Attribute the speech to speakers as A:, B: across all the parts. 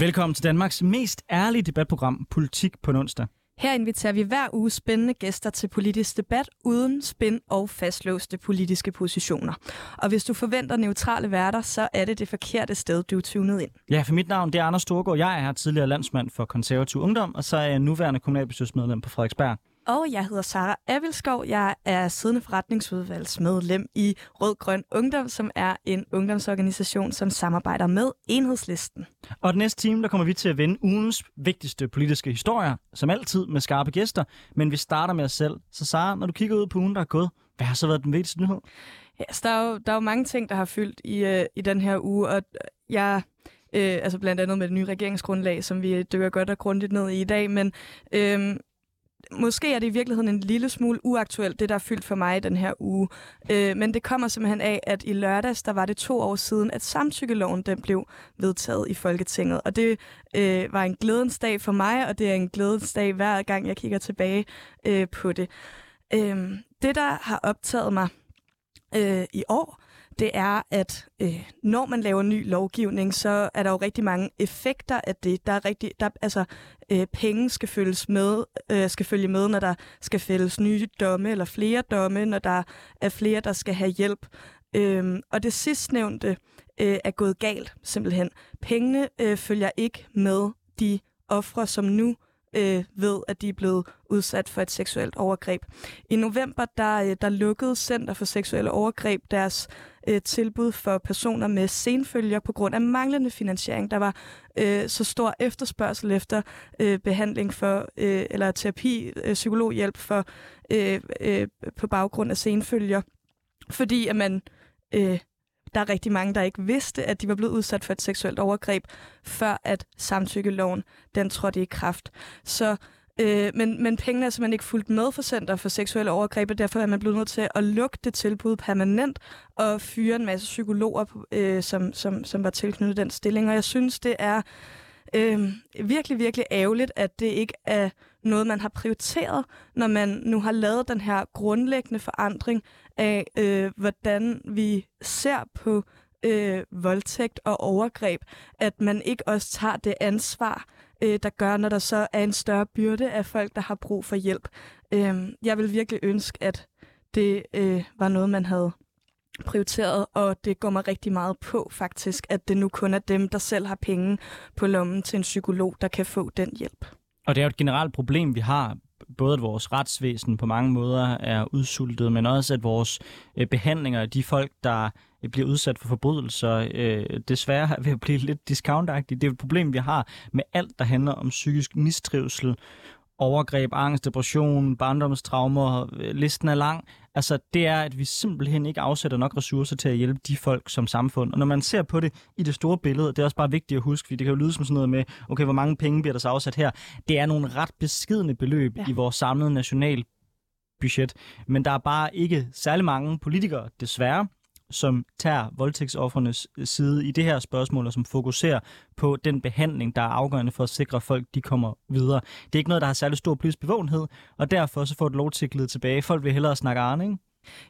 A: Velkommen til Danmarks mest ærlige debatprogram, Politik på onsdag.
B: Her inviterer vi hver uge spændende gæster til politisk debat uden spænd og fastlåste politiske positioner. Og hvis du forventer neutrale værter, så er det det forkerte sted, du er tunet ind.
A: Ja, for mit navn det er Anders Storgård. Jeg er her tidligere landsmand for konservativ ungdom, og så er jeg nuværende kommunalbestyrelsesmedlem på Frederiksberg.
B: Og jeg hedder Sara Avilskov. Jeg er siddende forretningsudvalgsmedlem i Rød Grøn Ungdom, som er en ungdomsorganisation, som samarbejder med Enhedslisten.
A: Og den næste time, der kommer vi til at vende ugens vigtigste politiske historier, som altid med skarpe gæster. Men vi starter med os selv. Så Sara, når du kigger ud på ugen, der er gået, hvad har så været den vigtigste nyhed?
B: Ja, så der, er jo, der er jo mange ting, der har fyldt i, øh, i den her uge, og jeg Øh, altså blandt andet med det nye regeringsgrundlag, som vi dykker godt og grundigt ned i i dag. Men øh, måske er det i virkeligheden en lille smule uaktuelt, det der er fyldt for mig i den her uge. Øh, men det kommer simpelthen af, at i lørdags, der var det to år siden, at samtykkeloven den blev vedtaget i Folketinget. Og det øh, var en glædens dag for mig, og det er en glædens dag hver gang, jeg kigger tilbage øh, på det. Øh, det, der har optaget mig øh, i år, det er, at øh, når man laver ny lovgivning, så er der jo rigtig mange effekter af det. Der er rigtig, der, altså, øh, penge skal følges med, øh, skal følge med, når der skal fælles nye domme eller flere domme, når der er flere, der skal have hjælp. Øh, og det sidstnævnte øh, er gået galt, simpelthen. Pengene øh, følger ikke med de ofre, som nu øh, ved, at de er blevet udsat for et seksuelt overgreb. I november, der, øh, der lukkede Center for Seksuelle Overgreb deres øh, tilbud for personer med senfølger på grund af manglende finansiering. Der var øh, så stor efterspørgsel efter øh, behandling for øh, eller terapi, øh, psykologhjælp for øh, øh, på baggrund af senfølger, fordi at man øh, der er rigtig mange, der ikke vidste, at de var blevet udsat for et seksuelt overgreb, før at samtykkeloven den trådte i kraft. Så Øh, men, men pengene er simpelthen ikke fuldt med for Center for Seksuelle Overgreb, og derfor er man blevet nødt til at lukke det tilbud permanent og fyre en masse psykologer, øh, som, som, som var tilknyttet den stilling. Og jeg synes, det er øh, virkelig, virkelig ærgerligt, at det ikke er noget, man har prioriteret, når man nu har lavet den her grundlæggende forandring af, øh, hvordan vi ser på øh, voldtægt og overgreb, at man ikke også tager det ansvar, øh, der gør, når der så er en større byrde af folk, der har brug for hjælp. Øh, jeg vil virkelig ønske, at det øh, var noget, man havde prioriteret, og det går mig rigtig meget på faktisk, at det nu kun er dem, der selv har penge på lommen til en psykolog, der kan få den hjælp.
A: Og det er jo et generelt problem, vi har både at vores retsvæsen på mange måder er udsultet, men også at vores øh, behandlinger af de folk, der øh, bliver udsat for forbrydelser, øh, desværre er ved at blive lidt discountagtigt. Det er et problem, vi har med alt, der handler om psykisk mistrivsel, overgreb, angst, depression, barndomstraumer, listen er lang. Altså, det er, at vi simpelthen ikke afsætter nok ressourcer til at hjælpe de folk som samfund. Og når man ser på det i det store billede, det er også bare vigtigt at huske, fordi det kan jo lyde som sådan noget med, okay, hvor mange penge bliver der så afsat her? Det er nogle ret beskidende beløb ja. i vores samlede national budget, men der er bare ikke særlig mange politikere, desværre, som tager voldtægtsoffrenes øh, side i det her spørgsmål, og som fokuserer på den behandling, der er afgørende for at sikre, at folk de kommer videre. Det er ikke noget, der har særlig stor politisk bevågenhed, og derfor så får det lov til at glide tilbage. Folk vil hellere snakke Arne, ikke?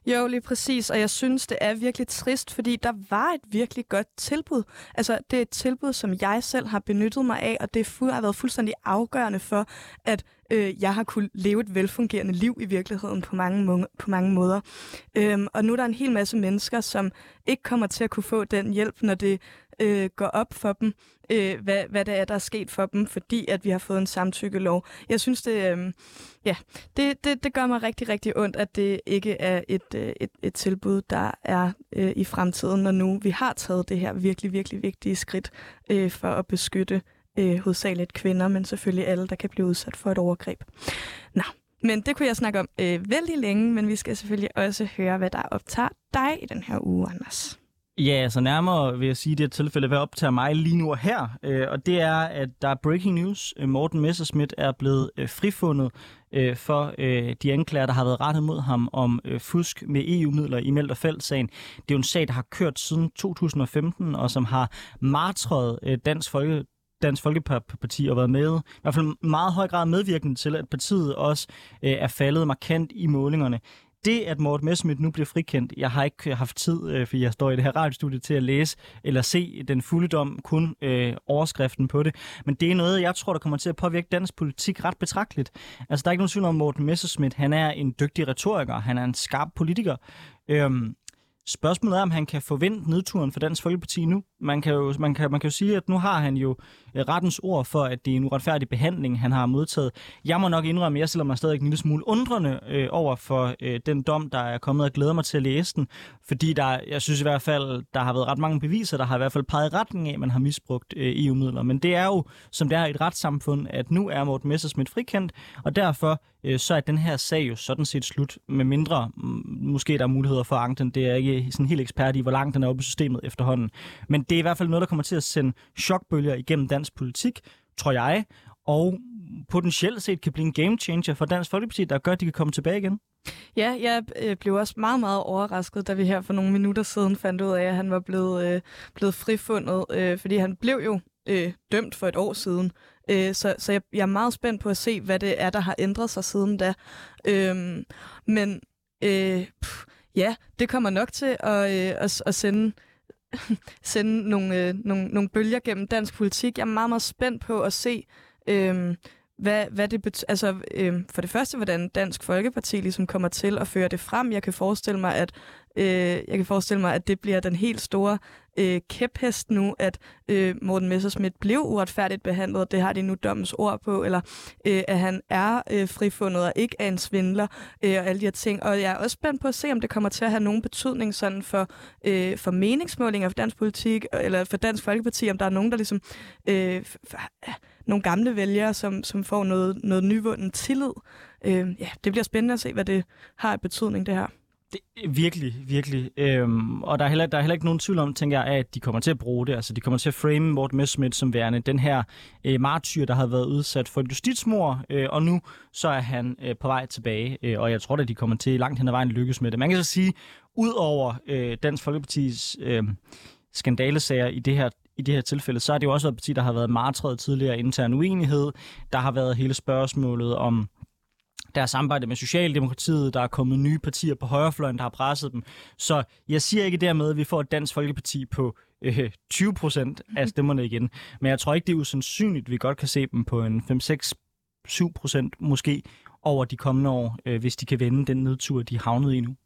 B: Jo, lige præcis, og jeg synes, det er virkelig trist, fordi der var et virkelig godt tilbud. Altså, det er et tilbud, som jeg selv har benyttet mig af, og det har været fuldstændig afgørende for, at øh, jeg har kunnet leve et velfungerende liv i virkeligheden på mange, på mange måder. Øhm, og nu er der en hel masse mennesker, som ikke kommer til at kunne få den hjælp, når det øh, går op for dem, øh, hvad, hvad det er, der er sket for dem, fordi at vi har fået en samtykkelov. Jeg synes, det, øh, ja, det, det, det gør mig rigtig, rigtig ondt, at det ikke er et, øh, et, et tilbud, der er øh, i fremtiden, når nu vi har taget det her virkelig, virkelig vigtige skridt øh, for at beskytte øh, hovedsageligt kvinder, men selvfølgelig alle, der kan blive udsat for et overgreb. Nå, men det kunne jeg snakke om øh, vældig længe, men vi skal selvfølgelig også høre, hvad der optager dig i den her uge, Anders.
A: Ja, så altså nærmere vil jeg sige, at det tilfælde, hvad optager mig lige nu og her. Øh, og det er, at der er breaking news. Øh, Morten Messerschmidt er blevet øh, frifundet for de anklager, der har været rettet mod ham om fusk med EU-midler i Meldt og sagen Det er jo en sag, der har kørt siden 2015, og som har martret Dansk Folke Dansk Folkeparti og været med, i hvert fald meget høj grad medvirkende til, at partiet også øh, er faldet markant i målingerne det, at Morten Messerschmidt nu bliver frikendt, jeg har ikke øh, haft tid, øh, fordi jeg står i det her radiostudie, til at læse eller se den fulde dom, kun øh, overskriften på det. Men det er noget, jeg tror, der kommer til at påvirke dansk politik ret betragteligt. Altså, der er ikke nogen tvivl om, Morten Messerschmidt, han er en dygtig retoriker, han er en skarp politiker. Øhm, Spørgsmålet er, om han kan forvente nedturen for Dansk Folkeparti nu. Man kan jo, man kan, man kan jo sige, at nu har han jo øh, rettens ord for, at det er en uretfærdig behandling, han har modtaget. Jeg må nok indrømme, at jeg stiller mig stadig en lille smule undrende øh, over for øh, den dom, der er kommet, og glæder mig til at læse den. Fordi der, jeg synes i hvert fald, der har været ret mange beviser, der har i hvert fald peget retning af, at man har misbrugt øh, EU-midler. Men det er jo, som det er i et retssamfund, at nu er Morten Messersmith frikendt, og derfor øh, så er den her sag jo sådan set slut, med mindre mm, måske der er muligheder for at den. Det er ikke sådan helt ekspert i, hvor langt den er oppe i systemet efterhånden. Men det er i hvert fald noget, der kommer til at sende chokbølger igennem dansk politik, tror jeg, og potentielt set kan blive en game changer for Dansk Folkeparti, der gør, at de kan komme tilbage igen.
B: Ja, jeg øh, blev også meget, meget overrasket, da vi her for nogle minutter siden fandt ud af, at han var blevet, øh, blevet frifundet, øh, fordi han blev jo øh, dømt for et år siden. Øh, så så jeg, jeg er meget spændt på at se, hvad det er, der har ændret sig siden da. Øh, men øh, pff, ja, det kommer nok til at, øh, at, at sende sende nogle, øh, nogle, nogle bølger gennem dansk politik. Jeg er meget, meget spændt på at se, øh, hvad, hvad det betyder. Altså, øh, for det første, hvordan Dansk Folkeparti ligesom kommer til at føre det frem. Jeg kan forestille mig, at øh, jeg kan forestille mig, at det bliver den helt store øh, kæphest nu, at øh, Morten Messersmith blev uretfærdigt behandlet, det har de nu dommens ord på, eller øh, at han er øh, frifundet og ikke er en svindler, øh, og alle de her ting. Og jeg er også spændt på at se, om det kommer til at have nogen betydning sådan for, øh, for meningsmålinger for dansk politik, eller for Dansk Folkeparti, om der er nogen, der ligesom... Øh, nogle gamle vælgere, som, som får noget, noget nyvunden tillid. Øh, ja, det bliver spændende at se, hvad det har af betydning, det her.
A: Det, virkelig, virkelig. Øhm, og der er, heller, der er heller ikke nogen tvivl om, tænker jeg, at de kommer til at bruge det. Altså, de kommer til at frame Morten Messerschmidt som værende den her øh, martyr, der har været udsat for et justitsmord, øh, og nu så er han øh, på vej tilbage. Øh, og jeg tror at de kommer til langt hen ad vejen lykkes med det. Man kan så sige, ud over øh, Dansk Folkepartis øh, skandalesager i det her i det her tilfælde, så er det jo også et parti, der har været martret tidligere intern uenighed. Der har været hele spørgsmålet om der er samarbejde med Socialdemokratiet, der er kommet nye partier på højrefløjen, der har presset dem. Så jeg siger ikke dermed, at vi får et dansk folkeparti på øh, 20 procent af stemmerne igen. Men jeg tror ikke, det er usandsynligt, at vi godt kan se dem på en 5-6-7 procent måske over de kommende år, øh, hvis de kan vende den nedtur, de havnet i nu.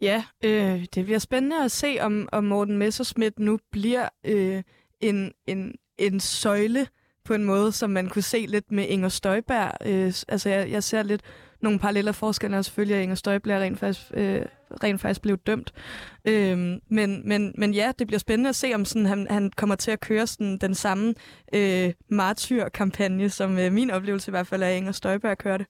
B: Ja, øh, det bliver spændende at se, om, om Morten Messerschmidt nu bliver øh, en, en, en søjle på en måde, som man kunne se lidt med Inger Støjberg. Øh, altså, jeg, jeg ser lidt nogle paralleller forskelle, og selvfølgelig at Inger Støjberg rent faktisk, øh, rent faktisk blev dømt. Øh, men, men, men ja, det bliver spændende at se, om sådan, han, han kommer til at køre sådan, den samme øh, martyrkampagne, som øh, min oplevelse i hvert fald er, at Inger Støjberg kørte.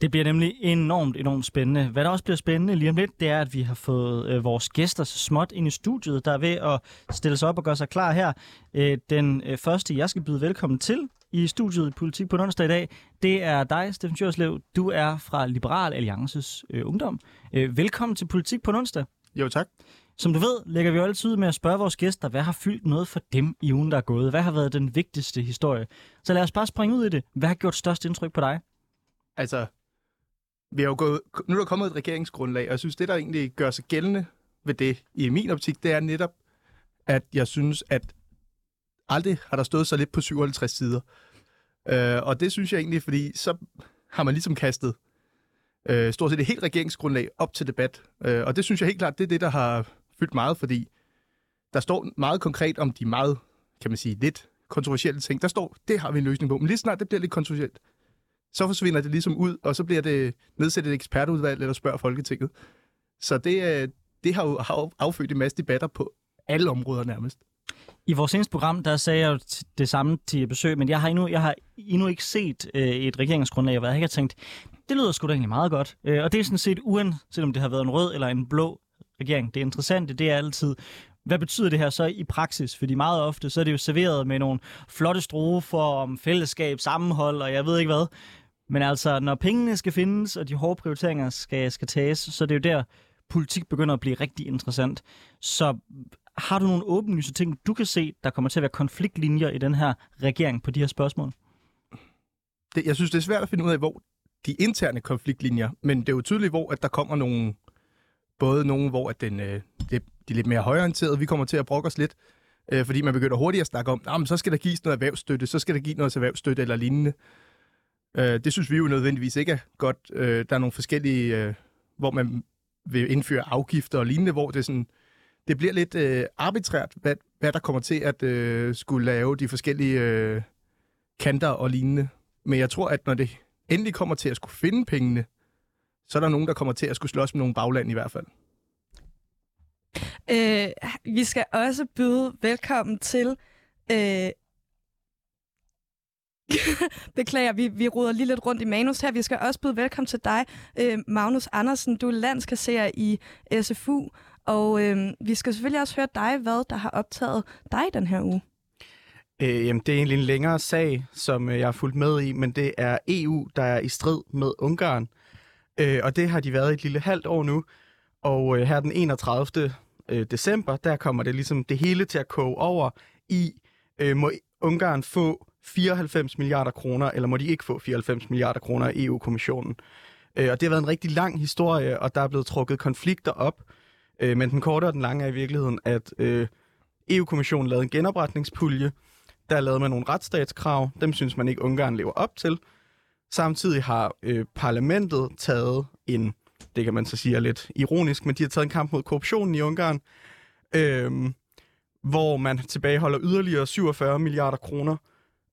A: Det bliver nemlig enormt, enormt spændende. Hvad der også bliver spændende lige om lidt, det er, at vi har fået øh, vores gæster så småt ind i studiet, der er ved at stille sig op og gøre sig klar her. Øh, den øh, første, jeg skal byde velkommen til i studiet i Politik på onsdag i dag, det er dig, Steffen Tjørslev. Du er fra Liberal Alliances øh, Ungdom. Øh, velkommen til Politik på onsdag.
C: Jo, tak.
A: Som du ved, lægger vi jo altid ud med at spørge vores gæster, hvad har fyldt noget for dem i ugen, der er gået? Hvad har været den vigtigste historie? Så lad os bare springe ud i det. Hvad har gjort størst indtryk på dig?
C: Altså, vi har jo gået, nu er der kommet et regeringsgrundlag, og jeg synes, det der egentlig gør sig gældende ved det, i min optik, det er netop, at jeg synes, at aldrig har der stået så lidt på 57 sider. Øh, og det synes jeg egentlig, fordi så har man ligesom kastet øh, stort set et helt regeringsgrundlag op til debat. Øh, og det synes jeg helt klart, det er det, der har fyldt meget, fordi der står meget konkret om de meget, kan man sige, lidt kontroversielle ting. Der står, det har vi en løsning på. Men lige snart det bliver lidt kontroversielt, så forsvinder det ligesom ud, og så bliver det nedsat et ekspertudvalg, eller spørger Folketinget. Så det, øh, det har jo affødt en masse debatter på alle områder nærmest.
A: I vores seneste program, der sagde jeg jo det samme til besøg, men jeg har endnu, jeg har endnu ikke set øh, et regeringsgrundlag, hvor jeg ikke har tænkt, det lyder sgu da egentlig meget godt. Øh, og det er sådan set uanset selvom det har været en rød eller en blå regering. Det interessante, det er altid, hvad betyder det her så i praksis? Fordi meget ofte, så er det jo serveret med nogle flotte strofer om fællesskab, sammenhold og jeg ved ikke hvad. Men altså, når pengene skal findes, og de hårde prioriteringer skal, skal tages, så er det jo der, politik begynder at blive rigtig interessant. Så har du nogle åbenlyse ting, du kan se, der kommer til at være konfliktlinjer i den her regering på de her spørgsmål?
C: Det, jeg synes, det er svært at finde ud af, hvor de interne konfliktlinjer, men det er jo tydeligt, hvor at der kommer nogle, både nogle, hvor at den, øh, det, de er lidt mere højorienterede, vi kommer til at brokke os lidt, øh, fordi man begynder hurtigt at snakke om, nah, men så skal der gives noget erhvervsstøtte, så skal der give noget erhvervsstøtte eller lignende. Øh, det synes vi jo nødvendigvis ikke er godt. Øh, der er nogle forskellige, øh, hvor man vil indføre afgifter og lignende, hvor det sådan, det bliver lidt øh, arbitrært, hvad, hvad der kommer til at øh, skulle lave de forskellige øh, kanter og lignende. Men jeg tror, at når det endelig kommer til at skulle finde pengene, så er der nogen, der kommer til at skulle slås med nogle bagland i hvert fald.
B: Øh, vi skal også byde velkommen til... Øh... Beklager, vi, vi ruder lige lidt rundt i manus her. Vi skal også byde velkommen til dig, øh, Magnus Andersen. Du er landskasserer i SFU, og øh, vi skal selvfølgelig også høre dig, hvad der har optaget dig den her uge.
D: Øh, jamen, det er egentlig en længere sag, som øh, jeg har fulgt med i, men det er EU, der er i strid med Ungarn. Øh, og det har de været i et lille halvt år nu. Og øh, her den 31. Øh, december, der kommer det ligesom det hele til at koge over i, øh, må Ungarn få 94 milliarder kroner, eller må de ikke få 94 milliarder kroner af EU-kommissionen. Øh, og det har været en rigtig lang historie, og der er blevet trukket konflikter op. Øh, men den korte og den lange er i virkeligheden, at øh, EU-kommissionen lavede en genopretningspulje, der lavede man nogle retsstatskrav. Dem synes man ikke, Ungarn lever op til. Samtidig har øh, parlamentet taget en, det kan man så sige er lidt ironisk, men de har taget en kamp mod korruptionen i Ungarn, øh, hvor man tilbageholder yderligere 47 milliarder kroner.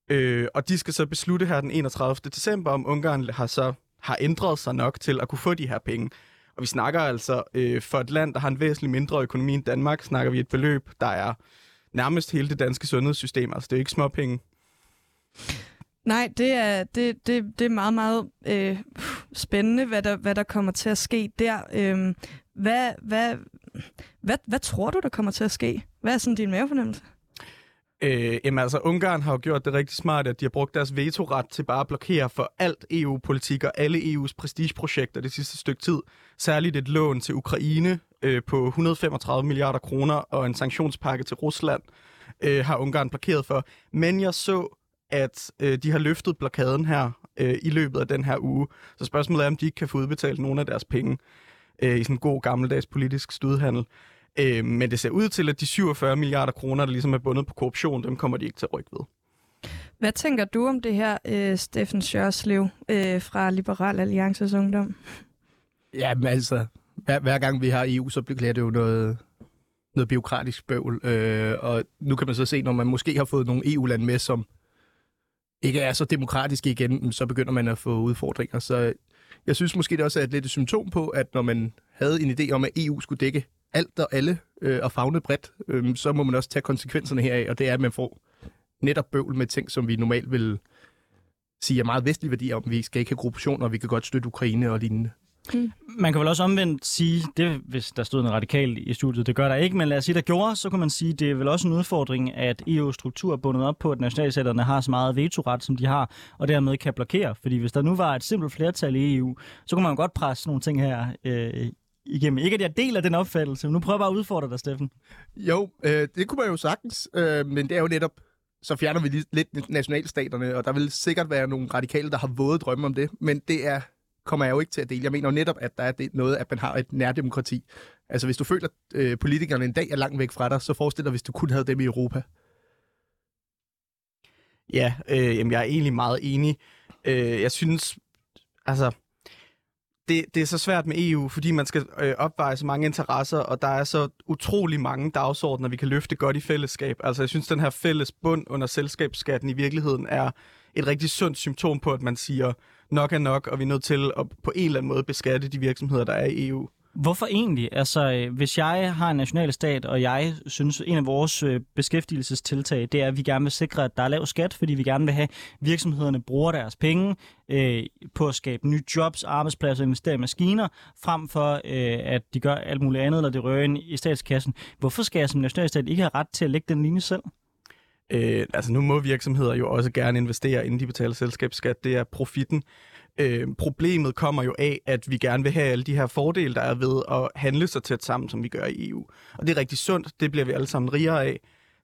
D: Øh, og de skal så beslutte her den 31. december, om Ungarn har så har ændret sig nok til at kunne få de her penge. Og vi snakker altså, øh, for et land, der har en væsentlig mindre økonomi end Danmark, snakker vi et beløb, der er nærmest hele det danske sundhedssystem. Altså, det er ikke småpenge.
B: Nej, det er, det, det, det er meget, meget øh, spændende, hvad der, hvad der kommer til at ske der. Øh, hvad, hvad, hvad, hvad tror du, der kommer til at ske? Hvad er sådan din mavefornemmelse?
D: Øh, jamen altså, Ungarn har jo gjort det rigtig smart, at de har brugt deres vetoret til bare at blokere for alt EU-politik og alle EU's prestigeprojekter det sidste stykke tid. Særligt et lån til Ukraine øh, på 135 milliarder kroner og en sanktionspakke til Rusland øh, har Ungarn blokeret for. Men jeg så, at øh, de har løftet blokaden her øh, i løbet af den her uge. Så spørgsmålet er, om de ikke kan få udbetalt nogle af deres penge øh, i sådan en god gammeldags politisk studhandel. Øh, men det ser ud til, at de 47 milliarder kroner, der ligesom er bundet på korruption, dem kommer de ikke til at rykke ved.
B: Hvad tænker du om det her, øh, Steffen Sjørslev øh, fra Liberal Alliances Ungdom?
C: Ja, men altså, hver, hver gang vi har EU, så bliver det jo noget, noget biokratisk bøvl. Øh, og nu kan man så se, når man måske har fået nogle EU-lande med, som ikke er så demokratiske igen, så begynder man at få udfordringer. Så jeg synes måske, det også er et lidt et symptom på, at når man havde en idé om, at EU skulle dække alt og alle øh, og fagne bredt, øh, så må man også tage konsekvenserne heraf, og det er, at man får netop bøvl med ting, som vi normalt vil sige er meget vestlige værdier, om vi skal ikke have korruption, og vi kan godt støtte Ukraine og lignende.
A: Mm. Man kan vel også omvendt sige, det, hvis der stod en radikal i studiet, det gør der ikke, men lad os sige, der gjorde, så kan man sige, det er vel også en udfordring, at EU-struktur er bundet op på, at nationalsætterne har så meget vetoret, som de har, og dermed kan blokere. Fordi hvis der nu var et simpelt flertal i EU, så kunne man godt presse nogle ting her øh, igennem. Ikke at jeg deler den opfattelse, men nu prøver jeg bare at udfordre dig, Steffen.
C: Jo, øh, det kunne man jo sagtens, øh, men det er jo netop, så fjerner vi lidt nationalstaterne, og der vil sikkert være nogle radikale, der har våde drømme om det, men det er kommer jeg jo ikke til at dele. Jeg mener jo netop, at der er det noget, at man har et nærdemokrati. Altså hvis du føler, at øh, politikerne en dag er langt væk fra dig, så forestil dig, hvis du kun havde dem i Europa.
D: Ja, øh, jamen, jeg er egentlig meget enig. Øh, jeg synes, altså, det, det er så svært med EU, fordi man skal øh, opveje så mange interesser, og der er så utrolig mange dagsordner, vi kan løfte godt i fællesskab. Altså, jeg synes, den her fælles bund under selskabsskatten i virkeligheden er et rigtig sundt symptom på, at man siger, nok er nok, og vi er nødt til at på en eller anden måde beskatte de virksomheder, der er i EU.
A: Hvorfor egentlig? Altså, øh, hvis jeg har en nationalstat, og jeg synes, en af vores øh, beskæftigelsestiltag, det er, at vi gerne vil sikre, at der er lav skat, fordi vi gerne vil have, at virksomhederne bruger deres penge øh, på at skabe nye jobs, arbejdspladser og investere i maskiner, frem for, øh, at de gør alt muligt andet, eller det rører ind i statskassen. Hvorfor skal jeg som nationalstat ikke have ret til at lægge den linje selv?
D: Øh, altså nu må virksomheder jo også gerne investere, inden de betaler selskabsskat. Det er profitten. Øh, problemet kommer jo af, at vi gerne vil have alle de her fordele, der er ved at handle så tæt sammen, som vi gør i EU. Og det er rigtig sundt. Det bliver vi alle sammen rigere af.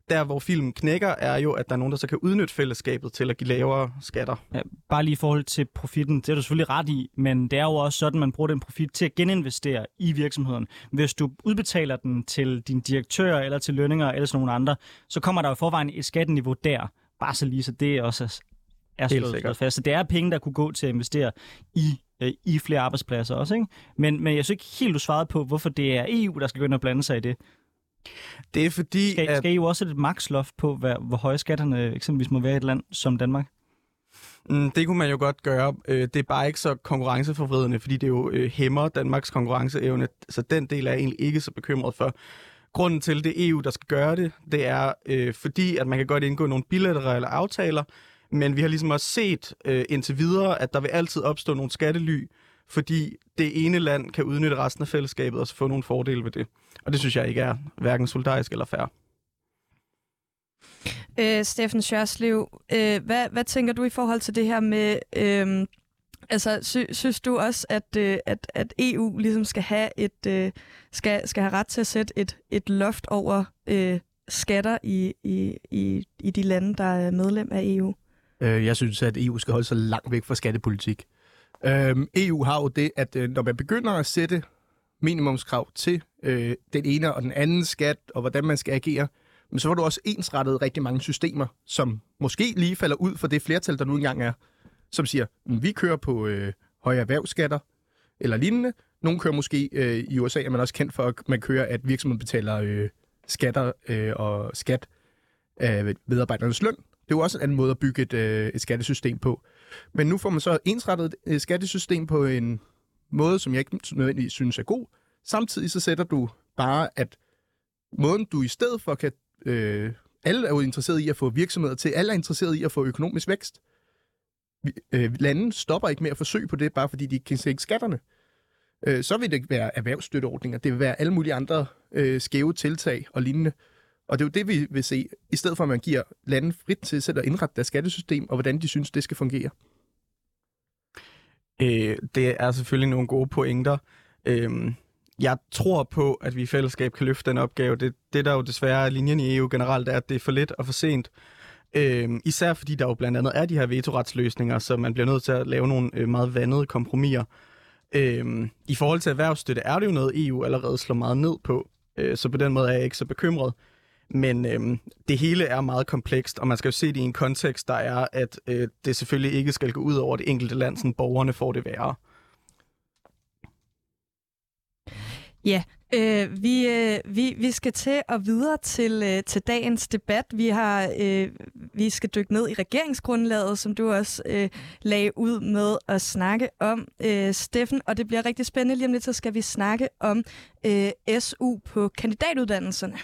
D: der, hvor filmen knækker, er jo, at der er nogen, der så kan udnytte fællesskabet til at give lavere skatter.
A: Ja, bare lige i forhold til profitten, det er du selvfølgelig ret i, men det er jo også sådan, man bruger den profit til at geninvestere i virksomheden. Hvis du udbetaler den til din direktør eller til lønninger eller til nogen andre, så kommer der jo forvejen et skatteniveau der. Bare så lige, så det også er, slået, slået fast. Så det er penge, der kunne gå til at investere i øh, i flere arbejdspladser også, ikke? Men, men jeg synes ikke helt, du svarede på, hvorfor det er EU, der skal gå ind og blande sig i det.
D: Det er fordi,
A: Skal,
D: at...
A: skal EU også et maksloft på, hvad, hvor høje skatterne eksempelvis må være i et land som Danmark?
D: Mm, det kunne man jo godt gøre. Øh, Det er bare ikke så konkurrenceforvridende, fordi det jo øh, hæmmer Danmarks konkurrenceevne. Så den del er jeg egentlig ikke så bekymret for. Grunden til, det EU, der skal gøre det, det er øh, fordi, at man kan godt indgå nogle bilaterale aftaler, men vi har ligesom også set øh, indtil videre, at der vil altid opstå nogle skattely, fordi det ene land kan udnytte resten af fællesskabet og så få nogle fordele ved det. Og det synes jeg ikke er hverken solidarisk eller fair.
B: Øh, Steffen Sjørslev, øh, hvad, hvad tænker du i forhold til det her med... Øh, altså, sy- synes du også, at, øh, at, at EU ligesom skal have et øh, skal, skal have ret til at sætte et, et loft over øh, skatter i, i, i, i de lande, der er medlem af EU?
C: Øh, jeg synes, at EU skal holde sig langt væk fra skattepolitik. Øh, EU har jo det, at øh, når man begynder at sætte minimumskrav til øh, den ene og den anden skat, og hvordan man skal agere, men så får du også ensrettet rigtig mange systemer, som måske lige falder ud for det flertal, der nu engang er, som siger, mm, vi kører på øh, høje erhvervsskatter eller lignende. Nogle kører måske øh, i USA, er man også kendt for, at man kører, at virksomheden betaler øh, skatter øh, og skat af øh, medarbejdernes løn. Det er jo også en anden måde at bygge et, øh, et skattesystem på. Men nu får man så ensrettet et øh, skattesystem på en måde, som jeg ikke nødvendigvis synes er god. Samtidig så sætter du bare, at måden du i stedet for kan... Øh, alle er jo interesseret i at få virksomheder til, alle er interesseret i at få økonomisk vækst. Vi- Øh, lande stopper ikke med at forsøge på det, bare fordi de ikke kan sænke skatterne. Øh, så vil det være erhvervsstøtteordninger, det vil være alle mulige andre øh, skæve tiltag og lignende. Og det er jo det, vi vil se, i stedet for at man giver lande frit til selv at indrette deres skattesystem, og hvordan de synes, det skal fungere.
D: Øh, det er selvfølgelig nogle gode pointer. Øh, jeg tror på, at vi i fællesskab kan løfte den opgave. Det, det der jo desværre er linjen i EU generelt, er, at det er for lidt og for sent. Øh, især fordi der jo blandt andet er de her vetoretsløsninger, så man bliver nødt til at lave nogle øh, meget vandede kompromiser. Øh, I forhold til erhvervsstøtte er det jo noget, EU allerede slår meget ned på, øh, så på den måde er jeg ikke så bekymret. Men øhm, det hele er meget komplekst, og man skal jo se det i en kontekst, der er, at øh, det selvfølgelig ikke skal gå ud over det enkelte land, så borgerne får det værre.
B: Ja, øh, vi, øh, vi, vi skal til og videre til, øh, til dagens debat. Vi har øh, vi skal dykke ned i regeringsgrundlaget, som du også øh, lagde ud med at snakke om, øh, Steffen. Og det bliver rigtig spændende. Lige om lidt, så skal vi snakke om øh, SU på kandidatuddannelserne.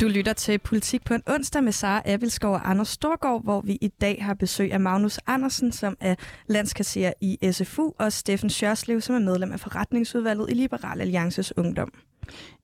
B: Du lytter til Politik på en onsdag med Sara Abelskov og Anders Storgård, hvor vi i dag har besøg af Magnus Andersen, som er landskasserer i SFU, og Steffen Sjørslev, som er medlem af forretningsudvalget i Liberal Alliances Ungdom.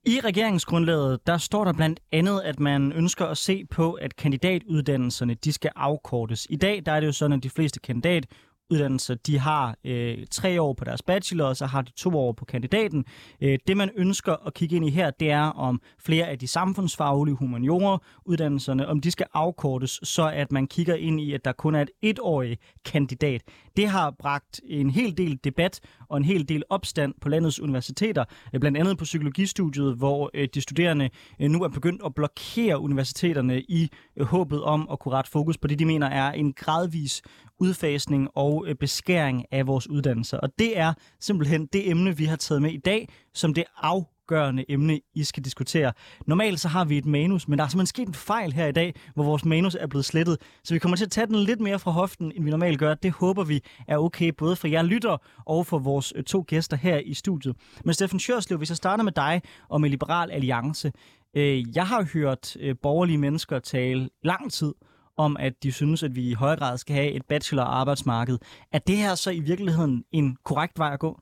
A: I regeringsgrundlaget, der står der blandt andet, at man ønsker at se på, at kandidatuddannelserne de skal afkortes. I dag der er det jo sådan, at de fleste kandidat uddannelser, de har øh, tre år på deres bachelor, og så har de to år på kandidaten. Øh, det man ønsker at kigge ind i her, det er om flere af de samfundsfaglige humaniorer uddannelserne, om de skal afkortes, så at man kigger ind i, at der kun er et etårig kandidat. Det har bragt en hel del debat og en hel del opstand på landets universiteter, øh, blandt andet på psykologistudiet, hvor øh, de studerende øh, nu er begyndt at blokere universiteterne i øh, håbet om at kunne rette fokus på det, de mener er en gradvis udfasning og øh, beskæring af vores uddannelser. Og det er simpelthen det emne, vi har taget med i dag, som det afgørende emne, I skal diskutere. Normalt så har vi et manus, men der er simpelthen sket en fejl her i dag, hvor vores manus er blevet slettet. Så vi kommer til at tage den lidt mere fra hoften, end vi normalt gør. Det håber vi er okay, både for jer lytter og for vores øh, to gæster her i studiet. Men Steffen Sjørslev, hvis jeg starter med dig og med Liberal Alliance. Øh, jeg har hørt borgerlige mennesker tale lang tid om, at de synes, at vi i højere grad skal have et bachelor-arbejdsmarked. Er det her så i virkeligheden en korrekt vej at gå?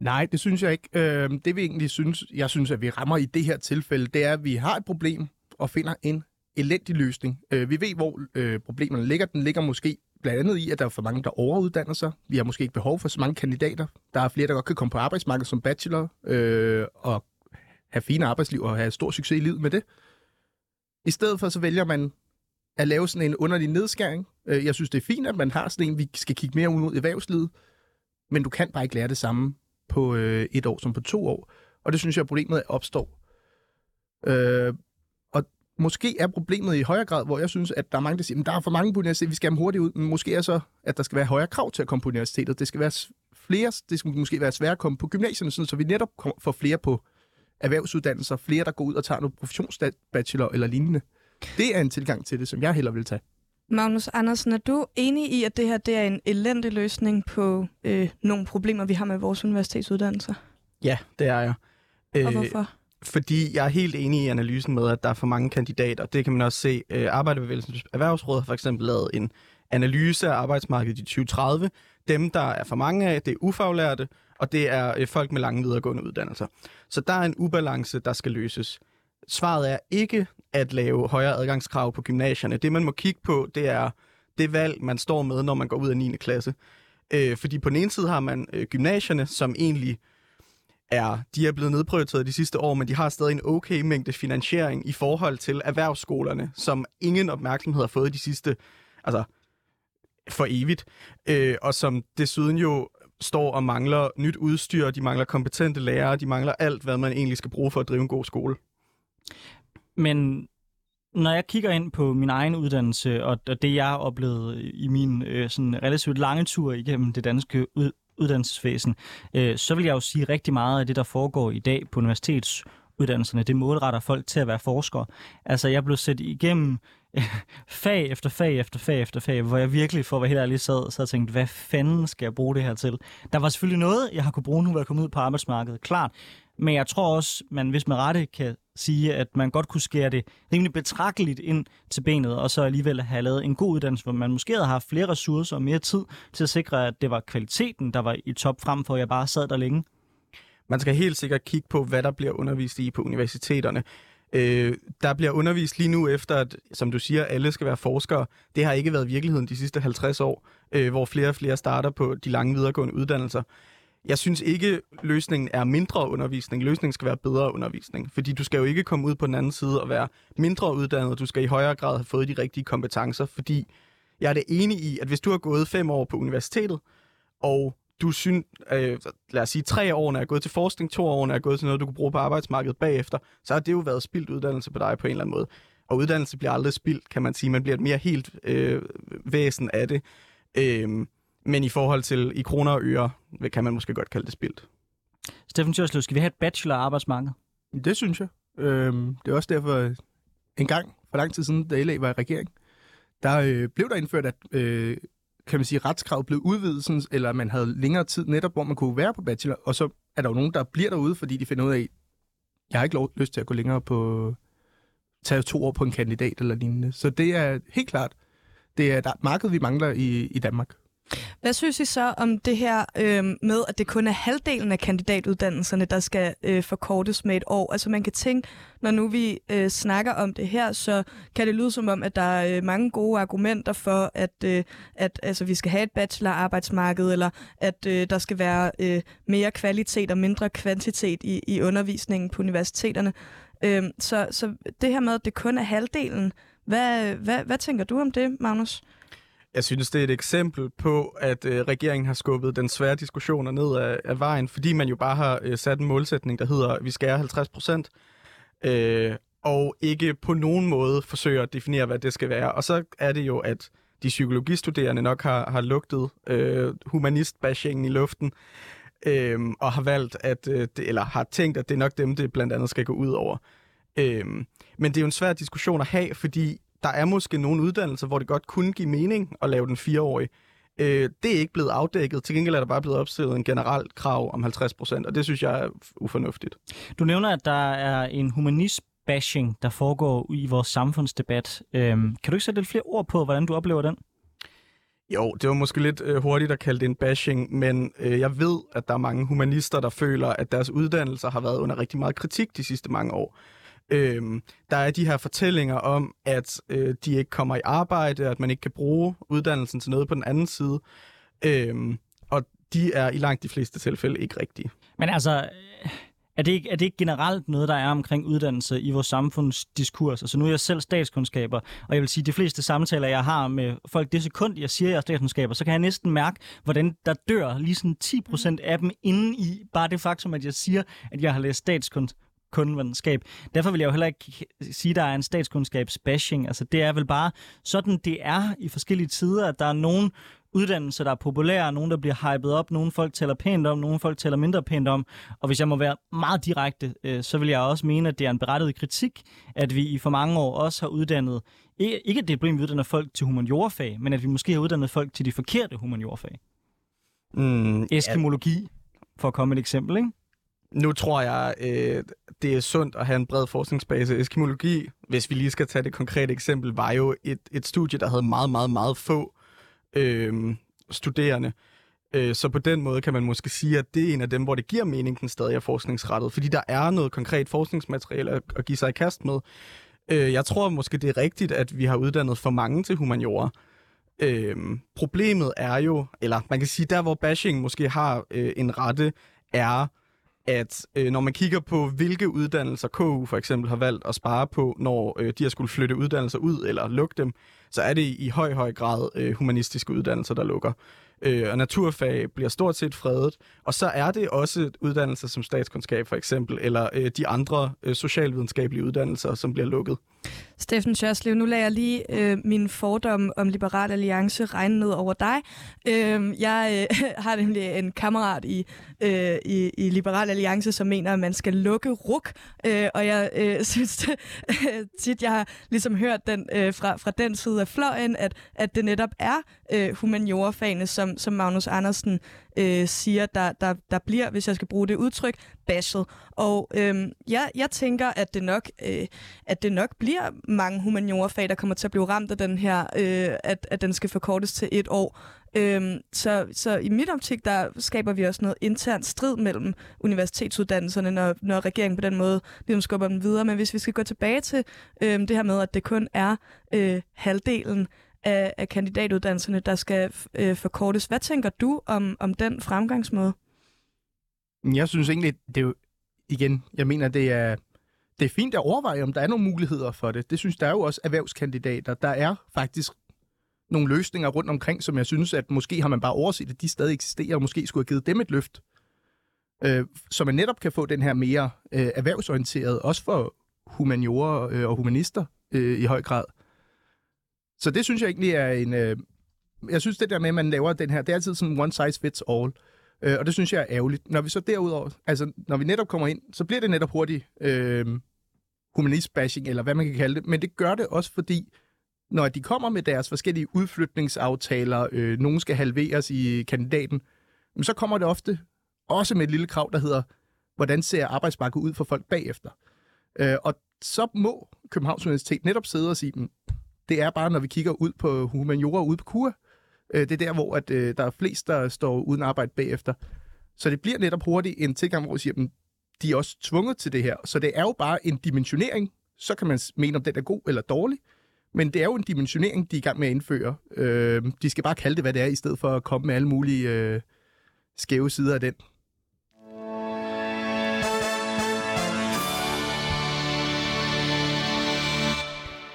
C: Nej, det synes jeg ikke. Øh, det vi egentlig synes, jeg synes, at vi rammer i det her tilfælde, det er, at vi har et problem og finder en elendig løsning. Øh, vi ved, hvor øh, problemerne ligger. Den ligger måske blandt andet i, at der er for mange, der overuddanner sig. Vi har måske ikke behov for så mange kandidater. Der er flere, der godt kan komme på arbejdsmarkedet som bachelor øh, og have fine arbejdsliv og have stor succes i livet med det. I stedet for så vælger man at lave sådan en underlig nedskæring. Øh, jeg synes, det er fint, at man har sådan en, vi skal kigge mere ud mod erhvervslivet, men du kan bare ikke lære det samme på øh, et år som på to år. Og det synes jeg, problemet opstår. Øh, og måske er problemet i højere grad, hvor jeg synes, at der er mange, der siger, at der er for mange på universitetet, vi skal have hurtigt ud. Men måske er så, at der skal være højere krav til at komme på universitetet. Det skal være flere, det skal måske være svært at komme på gymnasierne, sådan, så vi netop får flere på erhvervsuddannelser, flere, der går ud og tager noget professionsbachelor eller lignende. Det er en tilgang til det, som jeg heller vil tage.
B: Magnus Andersen, er du enig i, at det her det er en elendig løsning på øh, nogle problemer, vi har med vores universitetsuddannelser?
D: Ja, det er jeg.
B: Og øh, hvorfor?
D: Fordi jeg er helt enig i analysen med, at der er for mange kandidater. Det kan man også se. Øh, Arbejderbevægelsens Erhvervsråd har for eksempel lavet en analyse af arbejdsmarkedet i 2030. Dem, der er for mange af, det er ufaglærte, og det er øh, folk med lange videregående uddannelser. Så der er en ubalance, der skal løses. Svaret er ikke at lave højere adgangskrav på gymnasierne. Det, man må kigge på, det er det valg, man står med, når man går ud af 9. klasse. Øh, fordi på den ene side har man øh, gymnasierne, som egentlig er, de er blevet nedprioriteret de sidste år, men de har stadig en okay mængde finansiering i forhold til erhvervsskolerne, som ingen opmærksomhed har fået de sidste, altså for evigt, øh, og som desuden jo står og mangler nyt udstyr, de mangler kompetente lærere, de mangler alt, hvad man egentlig skal bruge for at drive en god skole.
A: Men når jeg kigger ind på min egen uddannelse, og det jeg har oplevet i min øh, sådan relativt lange tur igennem det danske ud, uddannelsesvæsen, øh, så vil jeg jo sige rigtig meget af det, der foregår i dag på universitetsuddannelserne, det målretter folk til at være forskere. Altså, jeg blev sat igennem fag efter fag efter fag efter fag, hvor jeg virkelig, for at være helt ærlig, sad, sad og tænkte, hvad fanden skal jeg bruge det her til? Der var selvfølgelig noget, jeg har kunne bruge nu, hvor jeg kom ud på arbejdsmarkedet, klart. Men jeg tror også, man hvis med rette kan sige, at man godt kunne skære det rimelig betragteligt ind til benet, og så alligevel have lavet en god uddannelse, hvor man måske havde haft flere ressourcer og mere tid til at sikre, at det var kvaliteten, der var i top frem for, at jeg bare sad der længe.
D: Man skal helt sikkert kigge på, hvad der bliver undervist i på universiteterne. Øh, der bliver undervist lige nu efter, at, som du siger, alle skal være forskere. Det har ikke været virkeligheden de sidste 50 år, øh, hvor flere og flere starter på de lange videregående uddannelser. Jeg synes ikke, løsningen er mindre undervisning. Løsningen skal være bedre undervisning. Fordi du skal jo ikke komme ud på den anden side og være mindre uddannet. Du skal i højere grad have fået de rigtige kompetencer. Fordi jeg er det enig i, at hvis du har gået fem år på universitetet, og du synes, øh, lad os sige, tre år er gået til forskning, to år er gået til noget, du kunne bruge på arbejdsmarkedet bagefter, så har det jo været spildt uddannelse på dig på en eller anden måde. Og uddannelse bliver aldrig spildt, kan man sige. Man bliver et mere helt øh, væsen af det. Øh, men i forhold til i kroner og øre, kan man måske godt kalde det spildt.
A: Steffen Tjørslev, skal vi have et bachelor-arbejdsmarked?
C: Det synes jeg. Øhm, det er også derfor, en gang for lang tid siden, da LA var i regering, der øh, blev der indført, at øh, kan man sige, retskravet blev udvidet, sådan, eller man havde længere tid netop, hvor man kunne være på bachelor, og så er der jo nogen, der bliver derude, fordi de finder ud af, jeg har ikke lov, lyst til at gå længere på, tage to år på en kandidat eller lignende. Så det er helt klart, det er der marked, vi mangler i, i Danmark.
B: Hvad synes I så om det her øh, med, at det kun er halvdelen af kandidatuddannelserne, der skal øh, forkortes med et år? Altså man kan tænke, når nu vi øh, snakker om det her, så kan det lyde som om, at der er øh, mange gode argumenter for, at, øh, at altså, vi skal have et bachelorarbejdsmarked, eller at øh, der skal være øh, mere kvalitet og mindre kvantitet i, i undervisningen på universiteterne. Øh, så, så det her med, at det kun er halvdelen, hvad, hvad, hvad tænker du om det, Magnus?
D: Jeg synes, det er et eksempel på, at øh, regeringen har skubbet den svære diskussioner ned af, af vejen, fordi man jo bare har øh, sat en målsætning, der hedder, at vi skærer 50 procent, øh, og ikke på nogen måde forsøger at definere, hvad det skal være. Og så er det jo, at de psykologistuderende nok har, har lugtet øh, humanistbashingen i luften, øh, og har valgt, at, øh, det, eller har tænkt, at det er nok dem, det blandt andet skal gå ud over. Øh, men det er jo en svær diskussion at have, fordi der er måske nogle uddannelser, hvor det godt kunne give mening at lave den fireårige. Øh, det er ikke blevet afdækket. Til gengæld er der bare blevet opstillet en generelt krav om 50 procent, og det synes jeg er ufornuftigt.
A: Du nævner, at der er en humanist bashing, der foregår i vores samfundsdebat. Øhm, kan du ikke sætte lidt flere ord på, hvordan du oplever den?
D: Jo, det var måske lidt øh, hurtigt at kalde det en bashing, men øh, jeg ved, at der er mange humanister, der føler, at deres uddannelser har været under rigtig meget kritik de sidste mange år. Øhm, der er de her fortællinger om, at øh, de ikke kommer i arbejde, at man ikke kan bruge uddannelsen til noget på den anden side. Øhm, og de er i langt de fleste tilfælde ikke rigtige.
A: Men altså, er det, ikke, er det ikke generelt noget, der er omkring uddannelse i vores samfundsdiskurs? Altså nu er jeg selv statskundskaber, og jeg vil sige, at de fleste samtaler, jeg har med folk, det sekund, jeg siger, at jeg er statskundskaber, så kan jeg næsten mærke, hvordan der dør lige sådan 10 procent af dem inden i bare det faktum, at jeg siger, at jeg har læst statskundskab. Derfor vil jeg jo heller ikke sige, at der er en statskundskabs-bashing. Altså det er vel bare sådan, det er i forskellige tider, at der er nogen uddannelser, der er populære, nogen, der bliver hypet op, nogle folk taler pænt om, nogle folk taler mindre pænt om. Og hvis jeg må være meget direkte, øh, så vil jeg også mene, at det er en berettiget kritik, at vi i for mange år også har uddannet, ikke, at det er problem, vi uddanner folk til humaniorfag, men at vi måske har uddannet folk til de forkerte humaniorfag.
D: Mm,
A: Eskimologi, for at komme et eksempel, ikke?
D: Nu tror jeg, øh, det er sundt at have en bred forskningsbase. Eskimologi, hvis vi lige skal tage det konkrete eksempel, var jo et, et studie, der havde meget, meget, meget få øh, studerende. Øh, så på den måde kan man måske sige, at det er en af dem, hvor det giver mening, den stadig er forskningsrettet. Fordi der er noget konkret forskningsmateriale at, at give sig i kast med. Øh, jeg tror måske, det er rigtigt, at vi har uddannet for mange til humaniora. Øh, problemet er jo, eller man kan sige, der hvor bashing måske har øh, en rette, er, at øh, når man kigger på, hvilke uddannelser KU for eksempel har valgt at spare på, når øh, de har skulle flytte uddannelser ud eller lukke dem, så er det i høj, høj grad øh, humanistiske uddannelser, der lukker. Øh, og naturfag bliver stort set fredet. Og så er det også uddannelser som statskundskab for eksempel, eller øh, de andre øh, socialvidenskabelige uddannelser, som bliver lukket.
B: Steffen Sjørslev, nu lader jeg lige øh, min fordom om Liberal Alliance regne ned over dig. Øh, jeg øh, har nemlig en kammerat i, øh, i, i Liberal Alliance, som mener, at man skal lukke RUK, øh, og jeg øh, synes det, øh, tit, jeg har ligesom hørt den øh, fra, fra den side af fløjen, at, at det netop er øh, humaniorafagene, som, som Magnus Andersen øh, siger, der, der, der bliver, hvis jeg skal bruge det udtryk, bashed. Og øh, jeg, jeg tænker, at det nok øh, at det nok bliver mange humaniorafag, der kommer til at blive ramt af den her, øh, at, at den skal forkortes til et år. Øhm, så, så i mit optik, der skaber vi også noget intern strid mellem universitetsuddannelserne, når, når regeringen på den måde ligesom skubber dem videre. Men hvis vi skal gå tilbage til øhm, det her med, at det kun er øh, halvdelen af, af kandidatuddannelserne, der skal øh, forkortes. Hvad tænker du om, om den fremgangsmåde?
C: Jeg synes egentlig, det er jo, igen, jeg mener, det er, det er fint at overveje, om der er nogle muligheder for det. Det synes der er jo også erhvervskandidater. Der er faktisk nogle løsninger rundt omkring, som jeg synes, at måske har man bare overset, at de stadig eksisterer, og måske skulle have givet dem et løft. Øh, så man netop kan få den her mere øh, erhvervsorienteret, også for humaniorer øh, og humanister øh, i høj grad. Så det synes jeg egentlig er en... Øh, jeg synes, det der med, at man laver den her, det er altid sådan one size fits all. Øh, og det synes jeg er ærgerligt. Når vi så derudover, altså når vi netop kommer ind, så bliver det netop hurtigt øh, humanist-bashing, eller hvad man kan kalde det. Men det gør det også, fordi når de kommer med deres forskellige udflytningsaftaler, øh, nogen skal halveres i kandidaten, så kommer det ofte også med et lille krav, der hedder, hvordan ser arbejdsmarkedet ud for folk bagefter? Øh, og så må Københavns Universitet netop sidde og sige, mm, det er bare, når vi kigger ud på humaniora ude på kur, øh, det er der, hvor at, øh, der er flest, der står uden arbejde bagefter. Så det bliver netop hurtigt en tilgang, hvor vi siger, at de er også tvunget til det her. Så det er jo bare en dimensionering. Så kan man mene, om den er god eller dårlig. Men det er jo en dimensionering, de er i gang med at indføre. Øh, de skal bare kalde det, hvad det er, i stedet for at komme med alle mulige øh, skæve sider af den.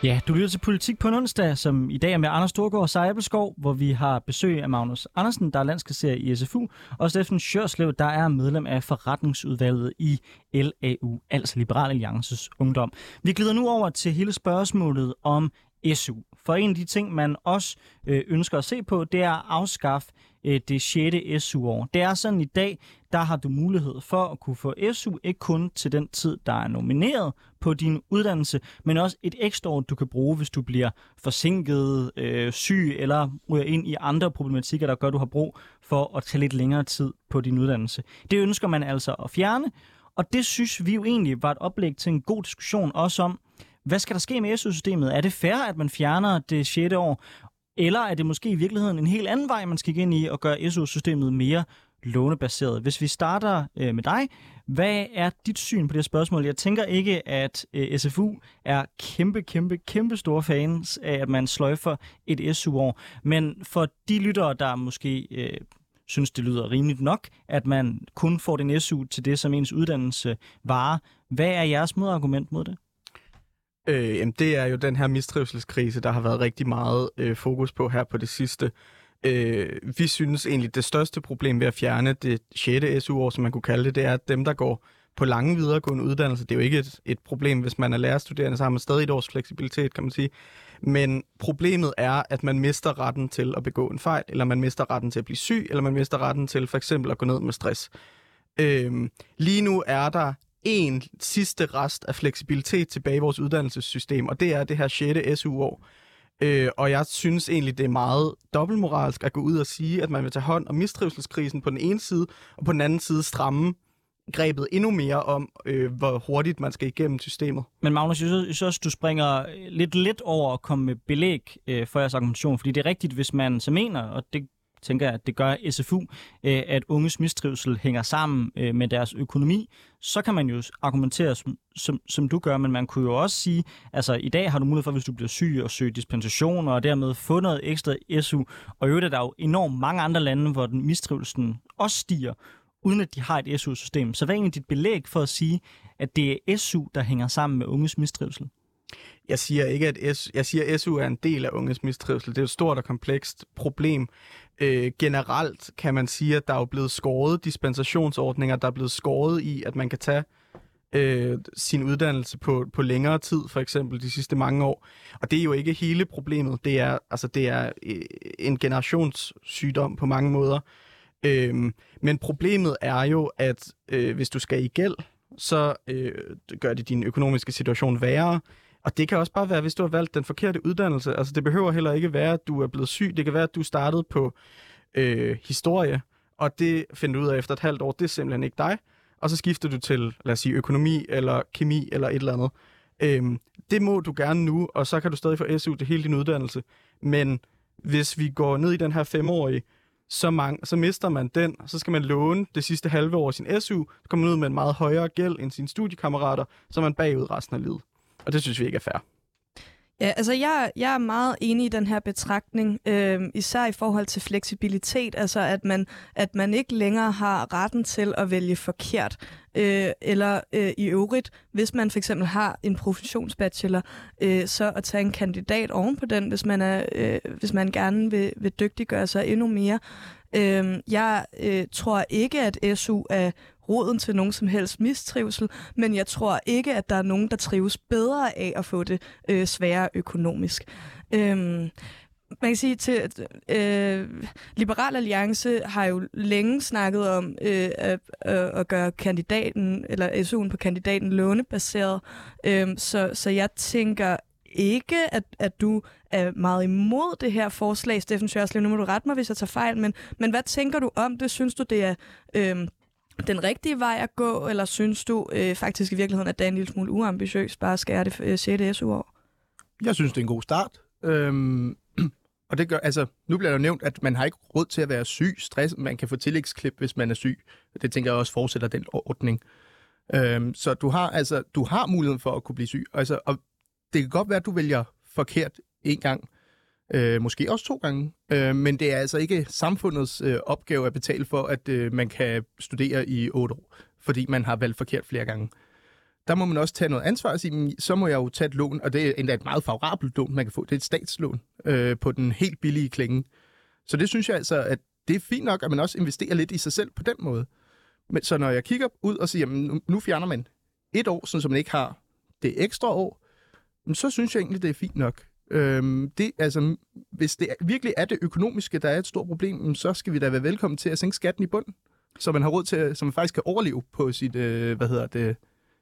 A: Ja, du lytter til Politik på en onsdag, som i dag er med Anders Storgård og Sara Appelskov, hvor vi har besøg af Magnus Andersen, der er landskasserer i SFU, og Steffen Sjørslev, der er medlem af forretningsudvalget i LAU, altså Liberal Alliances Ungdom. Vi glider nu over til hele spørgsmålet om SU. For en af de ting, man også øh, ønsker at se på, det er at afskaffe øh, det 6. SU-år. Det er sådan i dag, der har du mulighed for at kunne få SU, ikke kun til den tid, der er nomineret på din uddannelse, men også et ekstra år, du kan bruge, hvis du bliver forsinket, øh, syg eller ryger ind i andre problematikker, der gør, at du har brug for at tage lidt længere tid på din uddannelse. Det ønsker man altså at fjerne, og det synes vi jo egentlig var et oplæg til en god diskussion også om, hvad skal der ske med SU-systemet? Er det fair, at man fjerner det 6. år? Eller er det måske i virkeligheden en helt anden vej, man skal ind i og gøre SU-systemet mere lånebaseret. Hvis vi starter øh, med dig, hvad er dit syn på det spørgsmål? Jeg tænker ikke, at øh, SFU er kæmpe, kæmpe, kæmpe store fans af, at man sløjfer et SU-år. Men for de lyttere, der måske øh, synes, det lyder rimeligt nok, at man kun får den SU til det, som ens uddannelse varer. Hvad er jeres modargument mod det?
D: Øh, jamen, det er jo den her mistrivselskrise, der har været rigtig meget øh, fokus på her på det sidste. Øh, vi synes egentlig, det største problem ved at fjerne det 6. SU-år, som man kunne kalde det, det er, at dem, der går på lange videregående uddannelser, det er jo ikke et, et problem, hvis man er lærerstuderende, så har man stadig et års fleksibilitet, kan man sige. Men problemet er, at man mister retten til at begå en fejl, eller man mister retten til at blive syg, eller man mister retten til for eksempel at gå ned med stress. Øhm, lige nu er der en sidste rest af fleksibilitet tilbage i vores uddannelsessystem, og det er det her 6. SU-år. Øh, og jeg synes egentlig, det er meget dobbeltmoralsk at gå ud og sige, at man vil tage hånd om mistrivselskrisen på den ene side, og på den anden side stramme grebet endnu mere om, øh, hvor hurtigt man skal igennem systemet.
A: Men Magnus, jeg synes også, du springer lidt lidt over at komme med belæg øh, for jeres argumentation, fordi det er rigtigt, hvis man så mener, og det tænker jeg, at det gør SFU, øh, at unges mistrivsel hænger sammen øh, med deres økonomi, så kan man jo argumentere, som, som, som du gør, men man kunne jo også sige, altså i dag har du mulighed for, hvis du bliver syg, at søge dispensation og dermed få noget ekstra SU, og i øvrigt er der jo enormt mange andre lande, hvor den mistrivelsen også stiger, uden at de har et SU-system. Så hvad er egentlig dit belæg for at sige, at det er SU, der hænger sammen med unges mistrivsel?
D: Jeg siger ikke, at S, jeg siger, at SU er en del af unges mistrivsel. Det er et stort og komplekst problem. Øh, generelt kan man sige, at der er blevet skåret dispensationsordninger, der er blevet skåret i, at man kan tage øh, sin uddannelse på, på længere tid, for eksempel de sidste mange år. Og det er jo ikke hele problemet. Det er, altså, det er øh, en generationssygdom på mange måder. Øh, men problemet er jo, at øh, hvis du skal i gæld, så øh, gør det din økonomiske situation værre. Og det kan også bare være, hvis du har valgt den forkerte uddannelse. Altså det behøver heller ikke være, at du er blevet syg. Det kan være, at du startede på øh, historie, og det finder du ud af efter et halvt år, det er simpelthen ikke dig. Og så skifter du til, lad os sige, økonomi eller kemi eller et eller andet. Øhm, det må du gerne nu, og så kan du stadig få SU til hele din uddannelse. Men hvis vi går ned i den her femårige, så, mange, så mister man den, og så skal man låne det sidste halve år sin SU, så kommer man ud med en meget højere gæld end sine studiekammerater, så er man bagud resten af livet. Og det synes vi ikke er fair.
B: Ja, altså jeg, jeg er meget enig i den her betragtning, øh, især i forhold til fleksibilitet, altså at man, at man ikke længere har retten til at vælge forkert, øh, eller øh, i øvrigt, hvis man for eksempel har en professionsbachelor, øh, så at tage en kandidat oven på den, hvis man, er, øh, hvis man gerne vil, vil dygtiggøre sig endnu mere. Øh, jeg øh, tror ikke, at SU er roden til nogen som helst mistrivsel, men jeg tror ikke, at der er nogen, der trives bedre af at få det øh, sværere økonomisk. Øhm, man kan sige til at øh, Liberal Alliance har jo længe snakket om øh, at, øh, at gøre kandidaten eller SU'en på kandidaten lånebaseret. Øh, så, så jeg tænker ikke, at, at du er meget imod det her forslag, Steffen Sjørslev. Nu må du rette mig, hvis jeg tager fejl, men, men hvad tænker du om det? Synes du, det er øh, den rigtige vej at gå, eller synes du øh, faktisk i virkeligheden, at det er en lille smule uambitiøst bare at skære det øh, 6. SU-år?
C: Jeg synes, det er en god start. Øhm, og det gør, altså, nu bliver der nævnt, at man har ikke råd til at være syg, stress, man kan få tillægsklip, hvis man er syg. Det tænker jeg også fortsætter den ordning. Øhm, så du har, altså, du har muligheden for at kunne blive syg. Altså, og det kan godt være, at du vælger forkert en gang, Øh, måske også to gange. Øh, men det er altså ikke samfundets øh, opgave at betale for, at øh, man kan studere i otte år, fordi man har valgt forkert flere gange. Der må man også tage noget ansvar og sige, så må jeg jo tage et lån, og det er endda et meget favorabelt lån, man kan få. Det er et statslån øh, på den helt billige klinge. Så det synes jeg altså, at det er fint nok, at man også investerer lidt i sig selv på den måde. Men så når jeg kigger ud og siger, jamen, nu fjerner man et år, så man ikke har det ekstra år, så synes jeg egentlig, det er fint nok. Øhm, det, altså, hvis det virkelig er det økonomiske, der er et stort problem, så skal vi da være velkommen til at sænke skatten i bund, så man har råd til, så man faktisk kan overleve på sit, øh, hvad hedder det,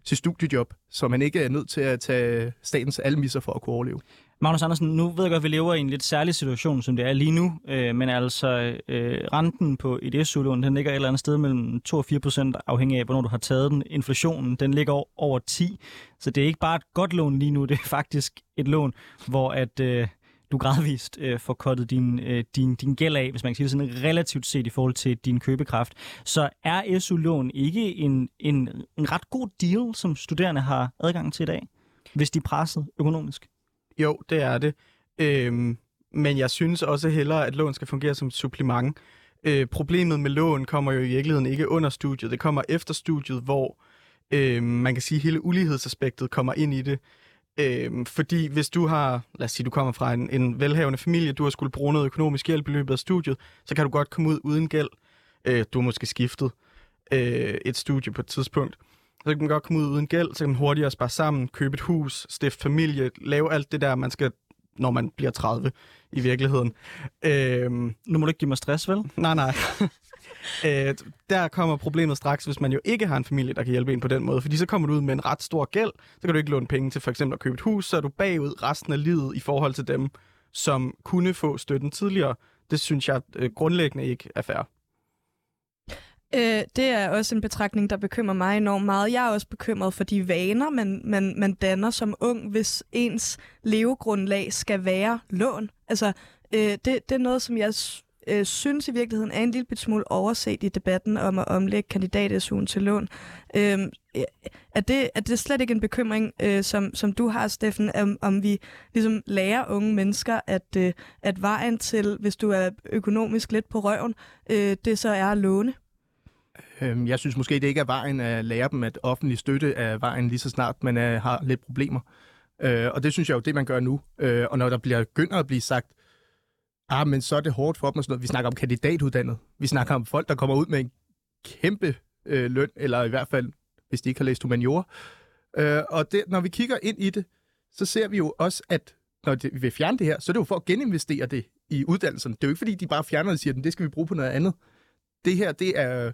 C: sit studiejob, så man ikke er nødt til at tage statens almisser for at kunne overleve.
A: Magnus Andersen, nu ved jeg godt, at vi lever i en lidt særlig situation, som det er lige nu, øh, men altså øh, renten på et SU-lån, den ligger et eller andet sted mellem 2 og 4 procent, afhængig af, hvornår du har taget den. Inflationen, den ligger over 10, så det er ikke bare et godt lån lige nu, det er faktisk et lån, hvor at... Øh, du gradvist øh, får kottet din, øh, din, din gæld af, hvis man kan sige det sådan relativt set i forhold til din købekraft. Så er SU-lån ikke en, en, en ret god deal, som studerende har adgang til i dag, hvis de er presset økonomisk?
D: Jo, det er det. Øhm, men jeg synes også hellere, at lån skal fungere som et supplement. Øh, problemet med lån kommer jo i virkeligheden ikke under studiet. Det kommer efter studiet, hvor øh, man kan sige, at hele ulighedsaspektet kommer ind i det. Øh, fordi hvis du har, lad os sige, du kommer fra en, en velhavende familie, du har skulle bruge noget økonomisk hjælp i løbet af studiet, så kan du godt komme ud uden gæld. Øh, du har måske skiftet øh, et studie på et tidspunkt. Så kan man godt komme ud uden gæld, så kan man hurtigere spare sammen, købe et hus, stifte familie, lave alt det der, man skal, når man bliver 30 i virkeligheden. Øh,
A: Nu må du ikke give mig stress, vel?
D: Nej, nej. øh, der kommer problemet straks, hvis man jo ikke har en familie, der kan hjælpe en på den måde. Fordi så kommer du ud med en ret stor gæld, så kan du ikke låne penge til for eksempel at købe et hus, så er du bagud resten af livet i forhold til dem, som kunne få støtten tidligere. Det synes jeg øh, grundlæggende ikke er fair.
B: Øh, det er også en betragtning, der bekymrer mig enormt meget. Jeg er også bekymret for de vaner, man, man, man danner som ung, hvis ens levegrundlag skal være lån. Altså, øh, det, det er noget, som jeg øh, synes i virkeligheden er en lille smule overset i debatten om at omlægge kandidat til lån. Øh, er, det, er det slet ikke en bekymring, øh, som, som du har, Steffen, om, om vi ligesom lærer unge mennesker, at, øh, at vejen til, hvis du er økonomisk lidt på røven, øh, det så er at låne?
C: Øhm, jeg synes måske, det ikke er vejen at lære dem, at offentlig støtte er vejen lige så snart man er, har lidt problemer. Øh, og det synes jeg jo, det man gør nu. Øh, og når der bliver begynder at blive sagt, ah, men så er det hårdt for dem og sådan noget. Vi snakker om kandidatuddannet. Vi snakker om folk, der kommer ud med en kæmpe øh, løn, eller i hvert fald, hvis de ikke har læst humaniora. Øh, og det, når vi kigger ind i det, så ser vi jo også, at når de, vi vil fjerne det her, så er det jo for at geninvestere det i uddannelsen. Det er jo ikke, fordi de bare fjerner det og siger, at det skal vi bruge på noget andet. Det her, det er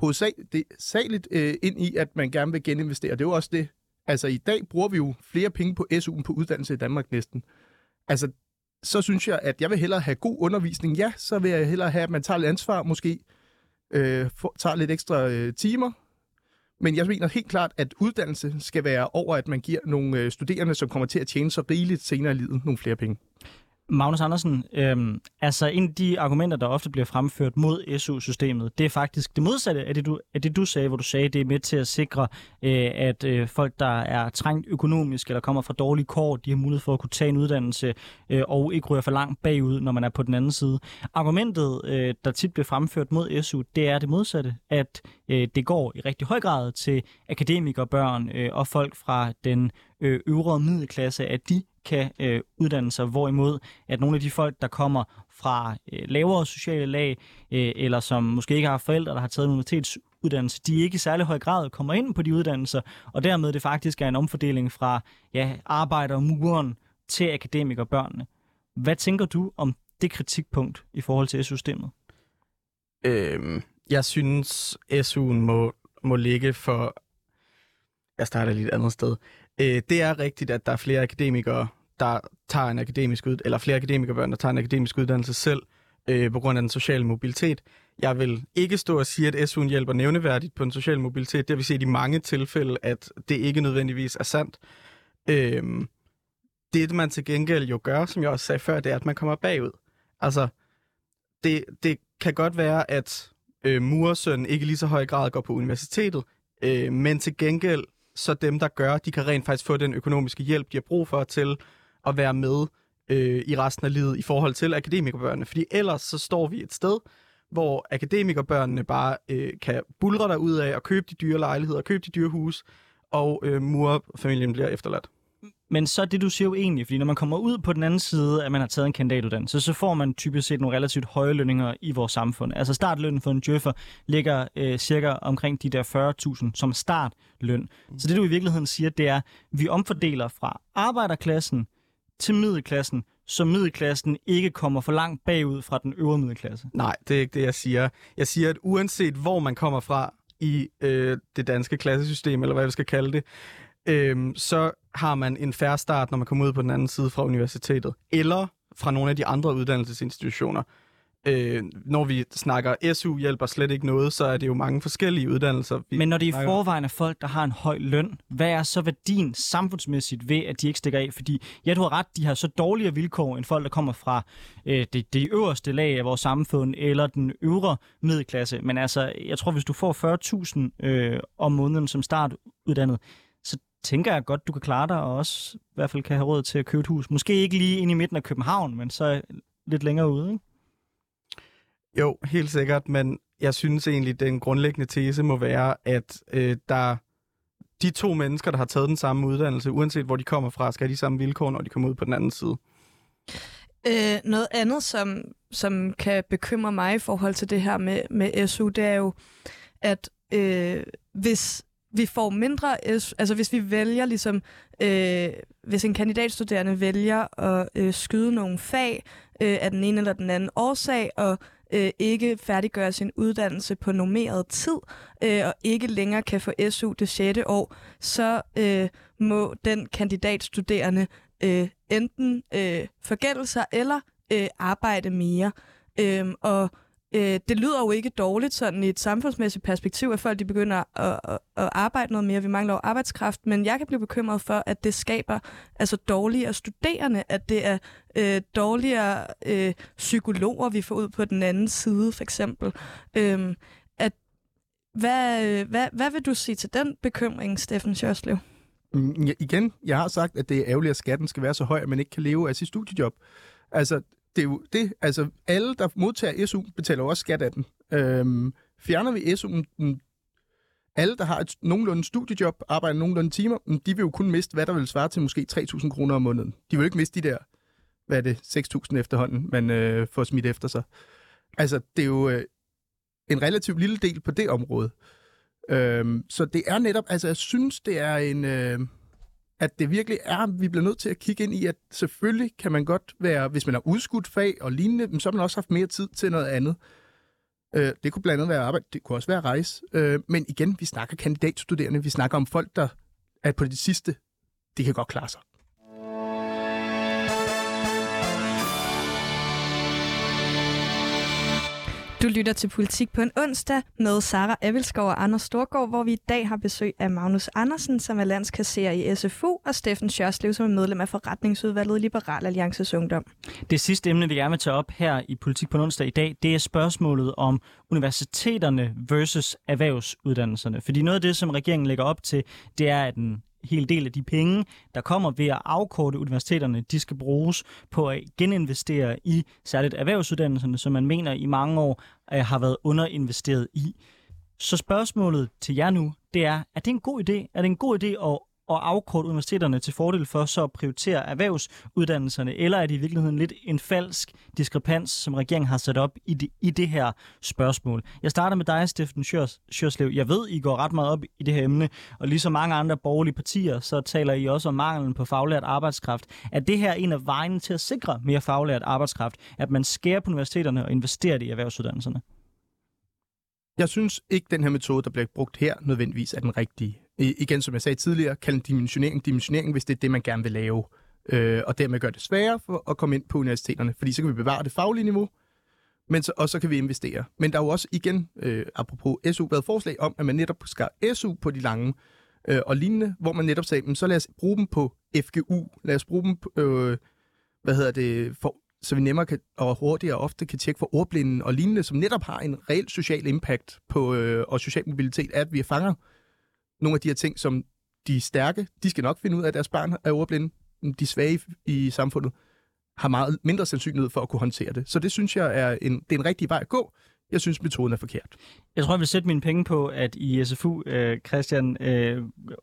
C: hovedsageligt øh, ind i, at man gerne vil geninvestere. Det er jo også det. Altså i dag bruger vi jo flere penge på SU'en på uddannelse i Danmark næsten. Altså, så synes jeg, at jeg vil hellere have god undervisning. Ja, så vil jeg hellere have, at man tager lidt ansvar måske, øh, for, tager lidt ekstra øh, timer. Men jeg mener helt klart, at uddannelse skal være over, at man giver nogle øh, studerende, som kommer til at tjene så rigeligt senere i livet, nogle flere penge.
A: Magnus Andersen, øhm, altså en af de argumenter, der ofte bliver fremført mod SU-systemet, det er faktisk det modsatte af det, du, af det, du sagde, hvor du sagde, det er med til at sikre, øh, at øh, folk, der er trængt økonomisk eller kommer fra dårlige kår, de har mulighed for at kunne tage en uddannelse øh, og ikke ryger for langt bagud, når man er på den anden side. Argumentet, øh, der tit bliver fremført mod SU, det er det modsatte, at øh, det går i rigtig høj grad til akademikerbørn øh, og folk fra den øh, øvre middelklasse, at de kan øh, uddanne sig, hvorimod at nogle af de folk, der kommer fra øh, lavere sociale lag, øh, eller som måske ikke har forældre, der har taget en universitetsuddannelse, de ikke i særlig høj grad kommer ind på de uddannelser, og dermed det faktisk er en omfordeling fra ja, arbejder og muren til akademikerbørnene. Hvad tænker du om det kritikpunkt i forhold til SU-systemet?
D: Øhm, jeg synes, SU'en må, må ligge for... Jeg starter lidt et andet sted. Øh, det er rigtigt, at der er flere akademikere, der tager en akademisk ud, eller flere akademikerbørn, der tager en akademisk uddannelse selv, øh, på grund af den sociale mobilitet. Jeg vil ikke stå og sige, at SU'en hjælper nævneværdigt på den sociale mobilitet. Det har vi set i mange tilfælde, at det ikke nødvendigvis er sandt. Øh, det, man til gengæld jo gør, som jeg også sagde før, det er, at man kommer bagud. Altså, det, det kan godt være, at øh, murersøn ikke i lige så høj grad går på universitetet, øh, men til gengæld så dem, der gør, de kan rent faktisk få den økonomiske hjælp, de har brug for til at være med øh, i resten af livet i forhold til akademikerbørnene. Fordi ellers så står vi et sted, hvor akademikerbørnene bare øh, kan bulre der ud af og købe de dyre lejligheder, købe de dyre hus, og øh, murfamilien bliver efterladt.
A: Men så er det, du siger jo egentlig, fordi når man kommer ud på den anden side, at man har taget en kandidatuddannelse, så får man typisk set nogle relativt høje lønninger i vores samfund. Altså startlønnen for en djøffer ligger øh, cirka omkring de der 40.000 som startløn. Så det, du i virkeligheden siger, det er, at vi omfordeler fra arbejderklassen til middelklassen, så middelklassen ikke kommer for langt bagud fra den øvre middelklasse.
D: Nej, det er ikke det, jeg siger. Jeg siger, at uanset hvor man kommer fra i øh, det danske klassesystem, eller hvad vi skal kalde det, øh, så har man en færre start, når man kommer ud på den anden side fra universitetet, eller fra nogle af de andre uddannelsesinstitutioner. Øh, når vi snakker SU hjælper slet ikke noget, så er det jo mange forskellige uddannelser. Vi
A: Men når det i
D: snakker om.
A: forvejen er folk, der har en høj løn, hvad er så værdien samfundsmæssigt ved, at de ikke stikker af? Fordi jeg tror ret, de har så dårligere vilkår end folk, der kommer fra øh, det, det øverste lag af vores samfund, eller den øvre middelklasse. Men altså, jeg tror, hvis du får 40.000 øh, om måneden som startuddannet, tænker jeg godt, du kan klare dig, og også i hvert fald kan have råd til at købe et hus. Måske ikke lige inde i midten af København, men så lidt længere ude, ikke?
D: Jo, helt sikkert, men jeg synes egentlig, den grundlæggende tese må være, at øh, der de to mennesker, der har taget den samme uddannelse, uanset hvor de kommer fra, skal have de samme vilkår, når de kommer ud på den anden side.
B: Øh, noget andet, som, som kan bekymre mig i forhold til det her med, med SU, det er jo, at øh, hvis vi får mindre øh, altså hvis vi vælger ligesom, øh, hvis en kandidatstuderende vælger at øh, skyde nogle fag øh, af den ene eller den anden årsag, og øh, ikke færdiggøre sin uddannelse på normeret tid, øh, og ikke længere kan få SU det 6. år, så øh, må den kandidatstuderende øh, enten øh, forgælde sig eller øh, arbejde mere. Øh, og øh, det lyder jo ikke dårligt sådan i et samfundsmæssigt perspektiv, at folk de begynder at, at, at arbejde noget mere. Vi mangler jo arbejdskraft, men jeg kan blive bekymret for, at det skaber altså dårligere studerende, at det er øh, dårligere øh, psykologer, vi får ud på den anden side, for eksempel. Øhm, at, hvad, øh, hvad, hvad vil du sige til den bekymring, Steffen Sjørslev?
C: Mm, ja, igen, jeg har sagt, at det er ærgerligt, at skatten skal være så høj, at man ikke kan leve af sit studiejob. Altså, det er jo det. Altså, alle, der modtager SU, betaler også skat af den. Øhm, fjerner vi SU'en, mm, alle, der har et nogenlunde studiejob, arbejder nogenlunde timer, mm, de vil jo kun miste, hvad der vil svare til måske 3.000 kroner om måneden. De vil jo ikke miste de der, hvad er det, 6.000 efterhånden, man øh, får smidt efter sig. Altså, det er jo øh, en relativt lille del på det område. Øhm, så det er netop, altså jeg synes, det er en, øh, at det virkelig er, vi bliver nødt til at kigge ind i, at selvfølgelig kan man godt være, hvis man har udskudt fag og lignende, men så har man også haft mere tid til noget andet. Øh, det kunne blandt andet være arbejde, det kunne også være rejse. Øh, men igen, vi snakker kandidatstuderende, vi snakker om folk, der er på det sidste, de kan godt klare sig.
B: Du lytter til Politik på en onsdag med Sara Avilskov og Anders Storgård, hvor vi i dag har besøg af Magnus Andersen, som er landskasserer i SFU, og Steffen Sjørslev, som er medlem af forretningsudvalget i Liberal Alliances Ungdom.
A: Det sidste emne, vi gerne vil tage op her i Politik på en onsdag i dag, det er spørgsmålet om universiteterne versus erhvervsuddannelserne. Fordi noget af det, som regeringen lægger op til, det er, at en hel del af de penge, der kommer ved at afkorte universiteterne, de skal bruges på at geninvestere i særligt erhvervsuddannelserne, som man mener i mange år øh, har været underinvesteret i. Så spørgsmålet til jer nu, det er, er det en god idé? Er det en god idé at, at afkorte universiteterne til fordel for så at prioritere erhvervsuddannelserne, eller er det i virkeligheden lidt en falsk diskrepans, som regeringen har sat op i det, i det her spørgsmål? Jeg starter med dig, Steffen Sjørslev. Jeg ved, I går ret meget op i det her emne, og ligesom mange andre borgerlige partier, så taler I også om manglen på faglært arbejdskraft. Er det her en af vejene til at sikre mere faglært arbejdskraft, at man skærer på universiteterne og investerer det i erhvervsuddannelserne?
C: Jeg synes ikke, den her metode, der bliver brugt her, nødvendigvis er den rigtige. I, igen, som jeg sagde tidligere, kalde en dimensionering dimensionering, hvis det er det, man gerne vil lave. Øh, og dermed gør det sværere for at komme ind på universiteterne, fordi så kan vi bevare det faglige niveau, men så, og så kan vi investere. Men der er jo også igen, øh, apropos SU, været forslag om, at man netop skal SU på de lange øh, og lignende, hvor man netop sagde, så lad os bruge dem på FGU, lad os bruge dem på, øh, hvad hedder det, for, så vi nemmere kan, og hurtigere og ofte kan tjekke for ordblinden og lignende, som netop har en reel social impact på, øh, og social mobilitet, at vi fanger nogle af de her ting, som de stærke, de skal nok finde ud af, at deres barn er ordblinde. De svage i, samfundet har meget mindre sandsynlighed for at kunne håndtere det. Så det synes jeg er en, det er en rigtig vej at gå. Jeg synes, metoden er forkert.
A: Jeg tror, jeg vil sætte mine penge på, at i SFU, øh, Christian, øh,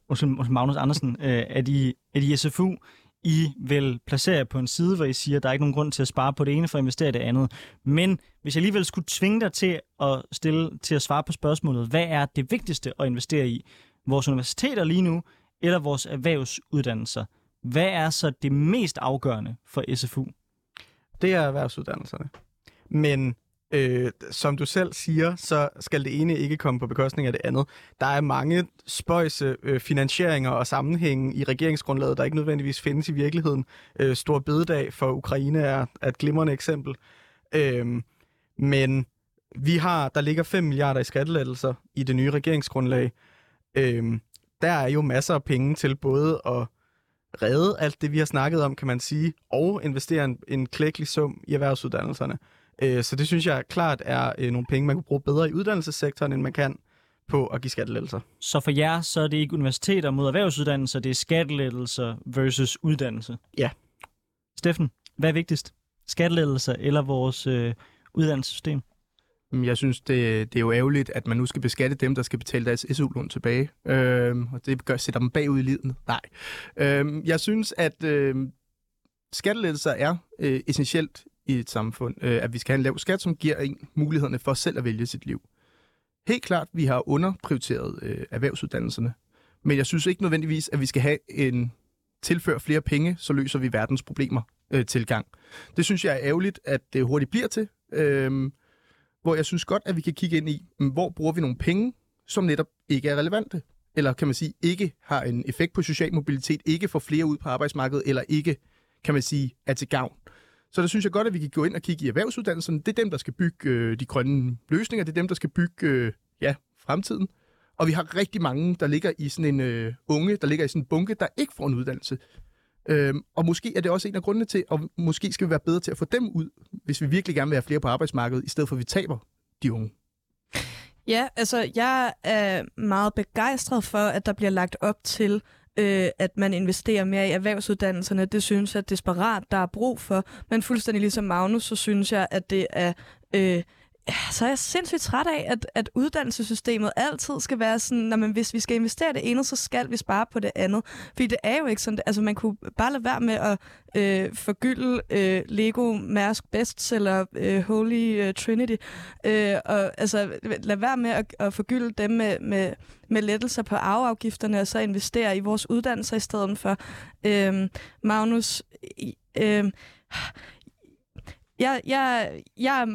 A: og Magnus Andersen, øh, at, I, at i SFU, I vil placere jer på en side, hvor I siger, at der er ikke nogen grund til at spare på det ene for at investere i det andet. Men hvis jeg alligevel skulle tvinge dig til at stille til at svare på spørgsmålet, hvad er det vigtigste at investere i? Vores universiteter lige nu, eller vores erhvervsuddannelser? Hvad er så det mest afgørende for SFU?
D: Det er erhvervsuddannelserne. Men øh, som du selv siger, så skal det ene ikke komme på bekostning af det andet. Der er mange spøjse øh, finansieringer og sammenhænge i regeringsgrundlaget, der ikke nødvendigvis findes i virkeligheden. Øh, Stor bededag for Ukraine er, er et glimrende eksempel. Øh, Men vi har, der ligger 5 milliarder i skattelettelser i det nye regeringsgrundlag. Øhm, der er jo masser af penge til både at redde alt det, vi har snakket om, kan man sige, og investere en, en klækkelig sum i erhvervsuddannelserne. Øh, så det synes jeg klart er øh, nogle penge, man kunne bruge bedre i uddannelsessektoren, end man kan på at give skattelettelser.
A: Så for jer, så er det ikke universiteter mod erhvervsuddannelser, det er skattelettelser versus uddannelse?
D: Ja.
A: Steffen, hvad er vigtigst? Skattelettelser eller vores øh, uddannelsessystem?
C: Øhm, jeg synes, det, det er jo ærgerligt, at man nu skal beskatte dem, der skal betale deres SU-lån tilbage. Øhm, og det gør, sætter dem bagud i livet. Nej. Øhm, jeg synes, at øhm, skattelettelser er øh, essentielt i et samfund. Øh, at vi skal have en lav skat, som giver en mulighederne for selv at vælge sit liv. Helt klart, vi har underprioriteret øh, erhvervsuddannelserne. Men jeg synes ikke nødvendigvis, at vi skal have en tilføre flere penge, så løser vi verdens problemer øh, tilgang. Det synes jeg er ærgerligt, at det hurtigt bliver til. Øh, hvor jeg synes godt, at vi kan kigge ind i, mm, hvor bruger vi nogle penge, som netop ikke er relevante. Eller kan man sige, ikke har en effekt på social mobilitet, ikke får flere ud på arbejdsmarkedet, eller ikke, kan man sige, er til gavn. Så der synes jeg godt, at vi kan gå ind og kigge i erhvervsuddannelserne. Det er dem, der skal bygge øh, de grønne løsninger. Det er dem, der skal bygge øh, ja, fremtiden. Og vi har rigtig mange, der ligger i sådan en øh, unge, der ligger i sådan en bunke, der ikke får en uddannelse. Øhm, og måske er det også en af grundene til, og måske skal vi være bedre til at få dem ud, hvis vi virkelig gerne vil have flere på arbejdsmarkedet, i stedet for at vi taber de unge.
B: Ja, altså jeg er meget begejstret for, at der bliver lagt op til, øh, at man investerer mere i erhvervsuddannelserne. Det synes jeg desperat, der er brug for. Men fuldstændig ligesom Magnus, så synes jeg, at det er... Øh, så er jeg sindssygt træt af, at, at uddannelsessystemet altid skal være sådan, at hvis vi skal investere det ene, så skal vi spare på det andet. Fordi det er jo ikke sådan, altså man kunne bare lade være med at øh, forgylde øh, Lego, Mærsk Bestseller, øh, Holy øh, Trinity, øh, og altså lade være med at, at forgylde dem med, med, med lettelser på arveafgifterne, og så investere i vores uddannelser i stedet for. Øh, Magnus, øh, jeg, jeg, jeg,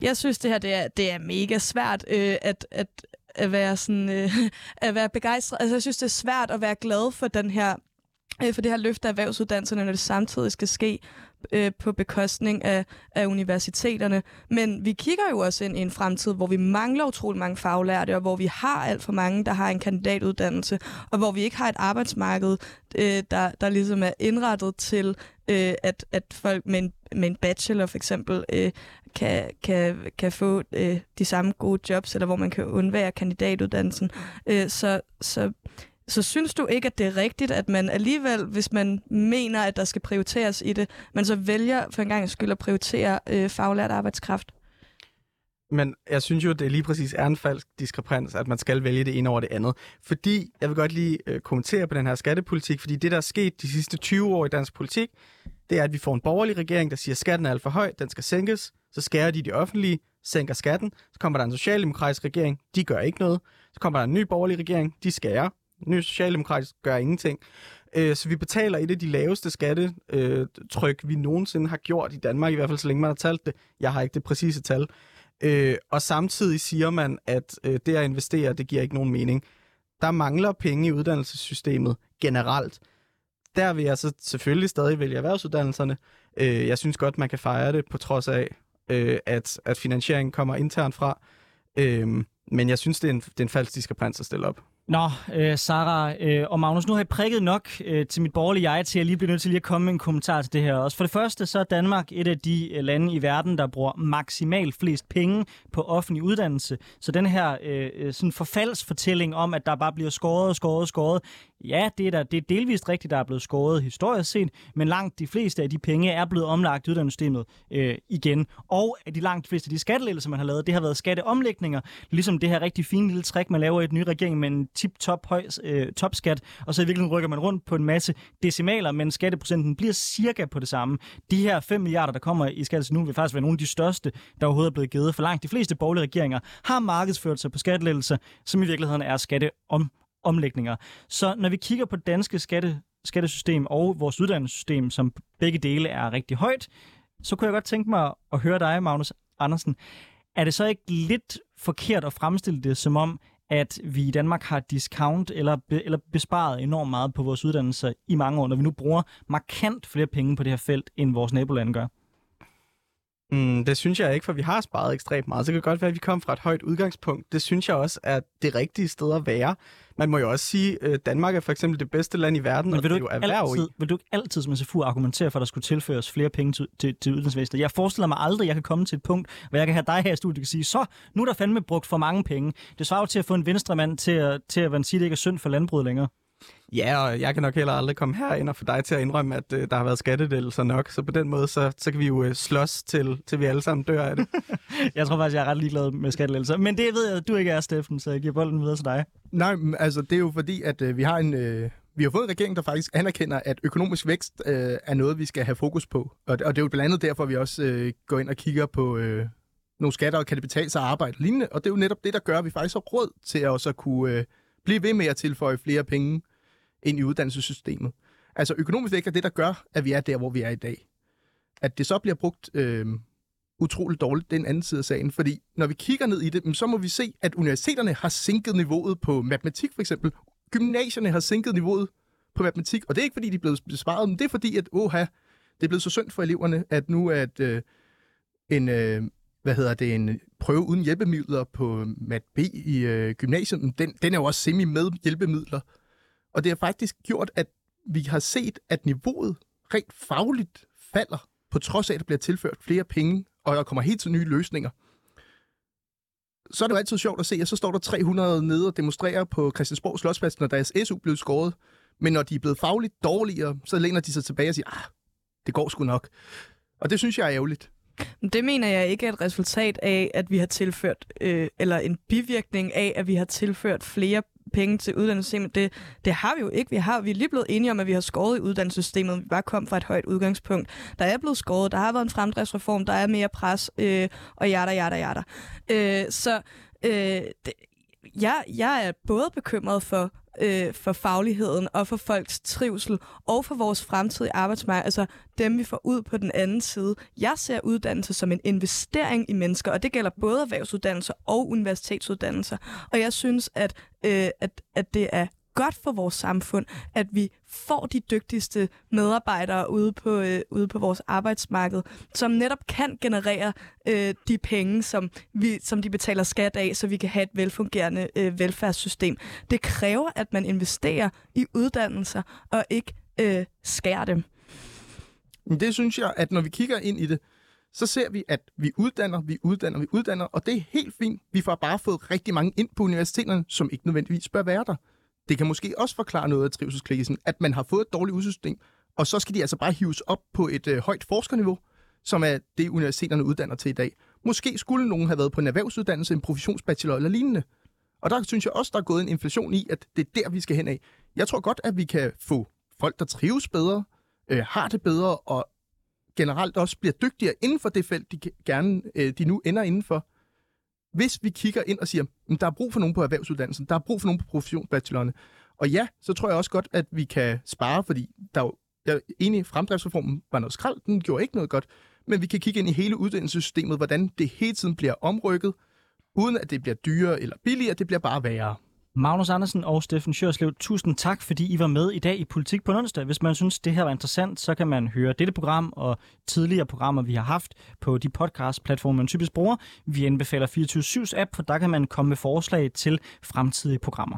B: jeg synes, det her det er, det er mega svært øh, at, at, at være sådan øh, at være begejstret. Altså, jeg synes, det er svært at være glad for den her øh, for det her løft af erhvervsuddannelserne, når det samtidig skal ske øh, på bekostning af, af universiteterne. Men vi kigger jo også ind i en fremtid, hvor vi mangler utrolig mange faglærte, og hvor vi har alt for mange, der har en kandidatuddannelse, og hvor vi ikke har et arbejdsmarked, øh, der, der ligesom er indrettet til, øh, at, at folk med en, med en bachelor for eksempel øh, kan, kan, kan få øh, de samme gode jobs, eller hvor man kan undvære kandidatuddannelsen. Øh, så, så så synes du ikke, at det er rigtigt, at man alligevel, hvis man mener, at der skal prioriteres i det, man så vælger for en gang skyld at prioritere øh, faglært arbejdskraft?
D: Men jeg synes jo, det lige præcis er en falsk diskrepans, at man skal vælge det ene over det andet. Fordi, jeg vil godt lige øh, kommentere på den her skattepolitik, fordi det, der er sket de sidste 20 år i dansk politik, det er, at vi får en borgerlig regering, der siger, at skatten er alt for høj, den skal sænkes. Så skærer de det offentlige, sænker skatten. Så kommer der en socialdemokratisk regering, de gør ikke noget. Så kommer der en ny borgerlig regering, de skærer. Ny socialdemokratisk gør ingenting. Øh, så vi betaler et af de laveste skattetryk, vi nogensinde har gjort i Danmark, i hvert fald så længe man har talt det. Jeg har ikke det præcise tal. Øh, og samtidig siger man, at øh, det at investere, det giver ikke nogen mening. Der mangler penge i uddannelsessystemet generelt. Der vil jeg så selvfølgelig stadig vælge erhvervsuddannelserne. Øh, jeg synes godt, man kan fejre det, på trods af, øh, at, at finansieringen kommer internt fra. Øh, men jeg synes, det er en, det er en falsk diskrepans at stille op.
A: Nå, øh, Sara øh, og Magnus, nu har jeg prikket nok øh, til mit borgerlige jeg til, at jeg lige bliver nødt til lige at komme med en kommentar til det her også. For det første, så er Danmark et af de øh, lande i verden, der bruger maksimalt flest penge på offentlig uddannelse. Så den her øh, øh sådan forfaldsfortælling om, at der bare bliver skåret og skåret og skåret, ja, det er, der, det er delvist rigtigt, der er blevet skåret historisk set, men langt de fleste af de penge er blevet omlagt i uddannelsessystemet øh, igen. Og at de langt de fleste af de skattelettelser, man har lavet, det har været skatteomlægninger, ligesom det her rigtig fine lille trick, man laver i et ny regering med en tip-top høj øh, topskat, og så i virkeligheden rykker man rundt på en masse decimaler, men skatteprocenten bliver cirka på det samme. De her 5 milliarder, der kommer i skat nu, vil faktisk være nogle af de største, der overhovedet er blevet givet. For langt de fleste borgerlige regeringer har markedsført sig på skattelettelser, som i virkeligheden er skatteom omlægninger. Så når vi kigger på danske skatte, skattesystem og vores uddannelsessystem, som begge dele er rigtig højt, så kunne jeg godt tænke mig at høre dig, Magnus Andersen. Er det så ikke lidt forkert at fremstille det som om, at vi i Danmark har discount eller, be, eller besparet enormt meget på vores uddannelser i mange år, når vi nu bruger markant flere penge på det her felt, end vores nabolande gør?
D: Mm, det synes jeg ikke, for vi har sparet ekstremt meget. Så det kan godt være, at vi kom fra et højt udgangspunkt. Det synes jeg også er det rigtige sted at være. Man må jo også sige, at Danmark er for eksempel det bedste land i verden,
A: Men
D: og
A: vil du,
D: det er jo
A: altid,
D: i.
A: vil du ikke altid som SFU argumentere for, at der skulle tilføres flere penge til, til, til uddannelsesvæsenet? Jeg forestiller mig aldrig, at jeg kan komme til et punkt, hvor jeg kan have dig her i studiet og sige, så nu er der fandme brugt for mange penge. Det svarer jo til at få en venstremand til at, til at man siger, at det ikke er synd for landbruget længere.
D: Ja, og jeg kan nok heller aldrig komme herind og få dig til at indrømme, at øh, der har været skattedelser nok. Så på den måde, så, så kan vi jo øh, slås til, til vi alle sammen dør af det.
A: Jeg tror faktisk, jeg er ret ligeglad med skattelettelser. Men det ved jeg, at du ikke er, Steffen, så jeg giver bolden videre til dig.
C: Nej, men altså det er jo fordi, at øh, vi har en... Øh, vi har fået en regering, der faktisk anerkender, at økonomisk vækst øh, er noget, vi skal have fokus på. Og, og det er jo blandt andet derfor, vi også øh, går ind og kigger på øh, nogle skatter, og kan det betale sig at arbejde og lignende. Og det er jo netop det, der gør, at vi faktisk har råd til at også at kunne øh, blive ved med at tilføje flere penge ind i uddannelsessystemet. Altså økonomisk vækst er det, der gør, at vi er der, hvor vi er i dag. At det så bliver brugt øh, utroligt dårligt, den anden side af sagen. Fordi når vi kigger ned i det, så må vi se, at universiteterne har sænket niveauet på matematik for eksempel. Gymnasierne har sænket niveauet på matematik, og det er ikke fordi, de er blevet besvaret, men det er fordi, at oha, det er blevet så synd for eleverne, at nu at, øh, en, øh, hvad hedder det, en prøve uden hjælpemidler på mat B i øh, gymnasiet, den, den er jo også semi med hjælpemidler. Og det har faktisk gjort, at vi har set, at niveauet rent fagligt falder, på trods af, at der bliver tilført flere penge, og der kommer helt til nye løsninger. Så er det jo altid sjovt at se, at så står der 300 nede og demonstrerer på Christiansborg Slotsplads, når deres SU blev skåret. Men når de er blevet fagligt dårligere, så læner de sig tilbage og siger, ah, det går sgu nok. Og det synes jeg er ærgerligt.
B: Det mener jeg ikke er et resultat af, at vi har tilført, øh, eller en bivirkning af, at vi har tilført flere penge til uddannelsessystemet. Det, det har vi jo ikke. Vi, har, vi er lige blevet enige om, at vi har skåret i uddannelsessystemet. Vi bare kom fra et højt udgangspunkt. Der er blevet skåret. Der har været en fremdriftsreform. Der er mere pres. Øh, og jada, jada, jada. Øh, så øh, det, jeg, jeg er både bekymret for, øh, for fagligheden og for folks trivsel og for vores fremtidige arbejdsmarked, altså dem vi får ud på den anden side. Jeg ser uddannelse som en investering i mennesker, og det gælder både erhvervsuddannelser og universitetsuddannelser. Og jeg synes, at, øh, at, at det er godt for vores samfund, at vi får de dygtigste medarbejdere ude på, øh, ude på vores arbejdsmarked, som netop kan generere øh, de penge, som, vi, som de betaler skat af, så vi kan have et velfungerende øh, velfærdssystem. Det kræver, at man investerer i uddannelser og ikke øh, skærer dem.
C: Men det synes jeg, at når vi kigger ind i det, så ser vi, at vi uddanner, vi uddanner, vi uddanner, og det er helt fint. Vi får bare fået rigtig mange ind på universiteterne, som ikke nødvendigvis bør være der. Det kan måske også forklare noget af trivselskrisen, at man har fået et dårligt udsystem, og så skal de altså bare hives op på et øh, højt forskerniveau, som er det, universiteterne uddanner til i dag. Måske skulle nogen have været på en erhvervsuddannelse, en professionsbachelor eller lignende. Og der synes jeg også, der er gået en inflation i, at det er der, vi skal hen af. Jeg tror godt, at vi kan få folk, der trives bedre, øh, har det bedre, og generelt også bliver dygtigere inden for det felt, de gerne øh, de nu ender indenfor. Hvis vi kigger ind og siger, at der er brug for nogen på erhvervsuddannelsen, der er brug for nogen på professionsbachelorerne, og ja, så tror jeg også godt, at vi kan spare, fordi der er jo, jeg er enig, fremdriftsreformen var noget skrald, den gjorde ikke noget godt, men vi kan kigge ind i hele uddannelsessystemet, hvordan det hele tiden bliver omrykket, uden at det bliver dyrere eller billigere, det bliver bare værre.
A: Magnus Andersen og Steffen Sjørslev, tusind tak, fordi I var med i dag i Politik på onsdag. Hvis man synes, det her var interessant, så kan man høre dette program og tidligere programmer, vi har haft på de podcast-platforme, man typisk bruger. Vi anbefaler 24-7's app, for der kan man komme med forslag til fremtidige programmer.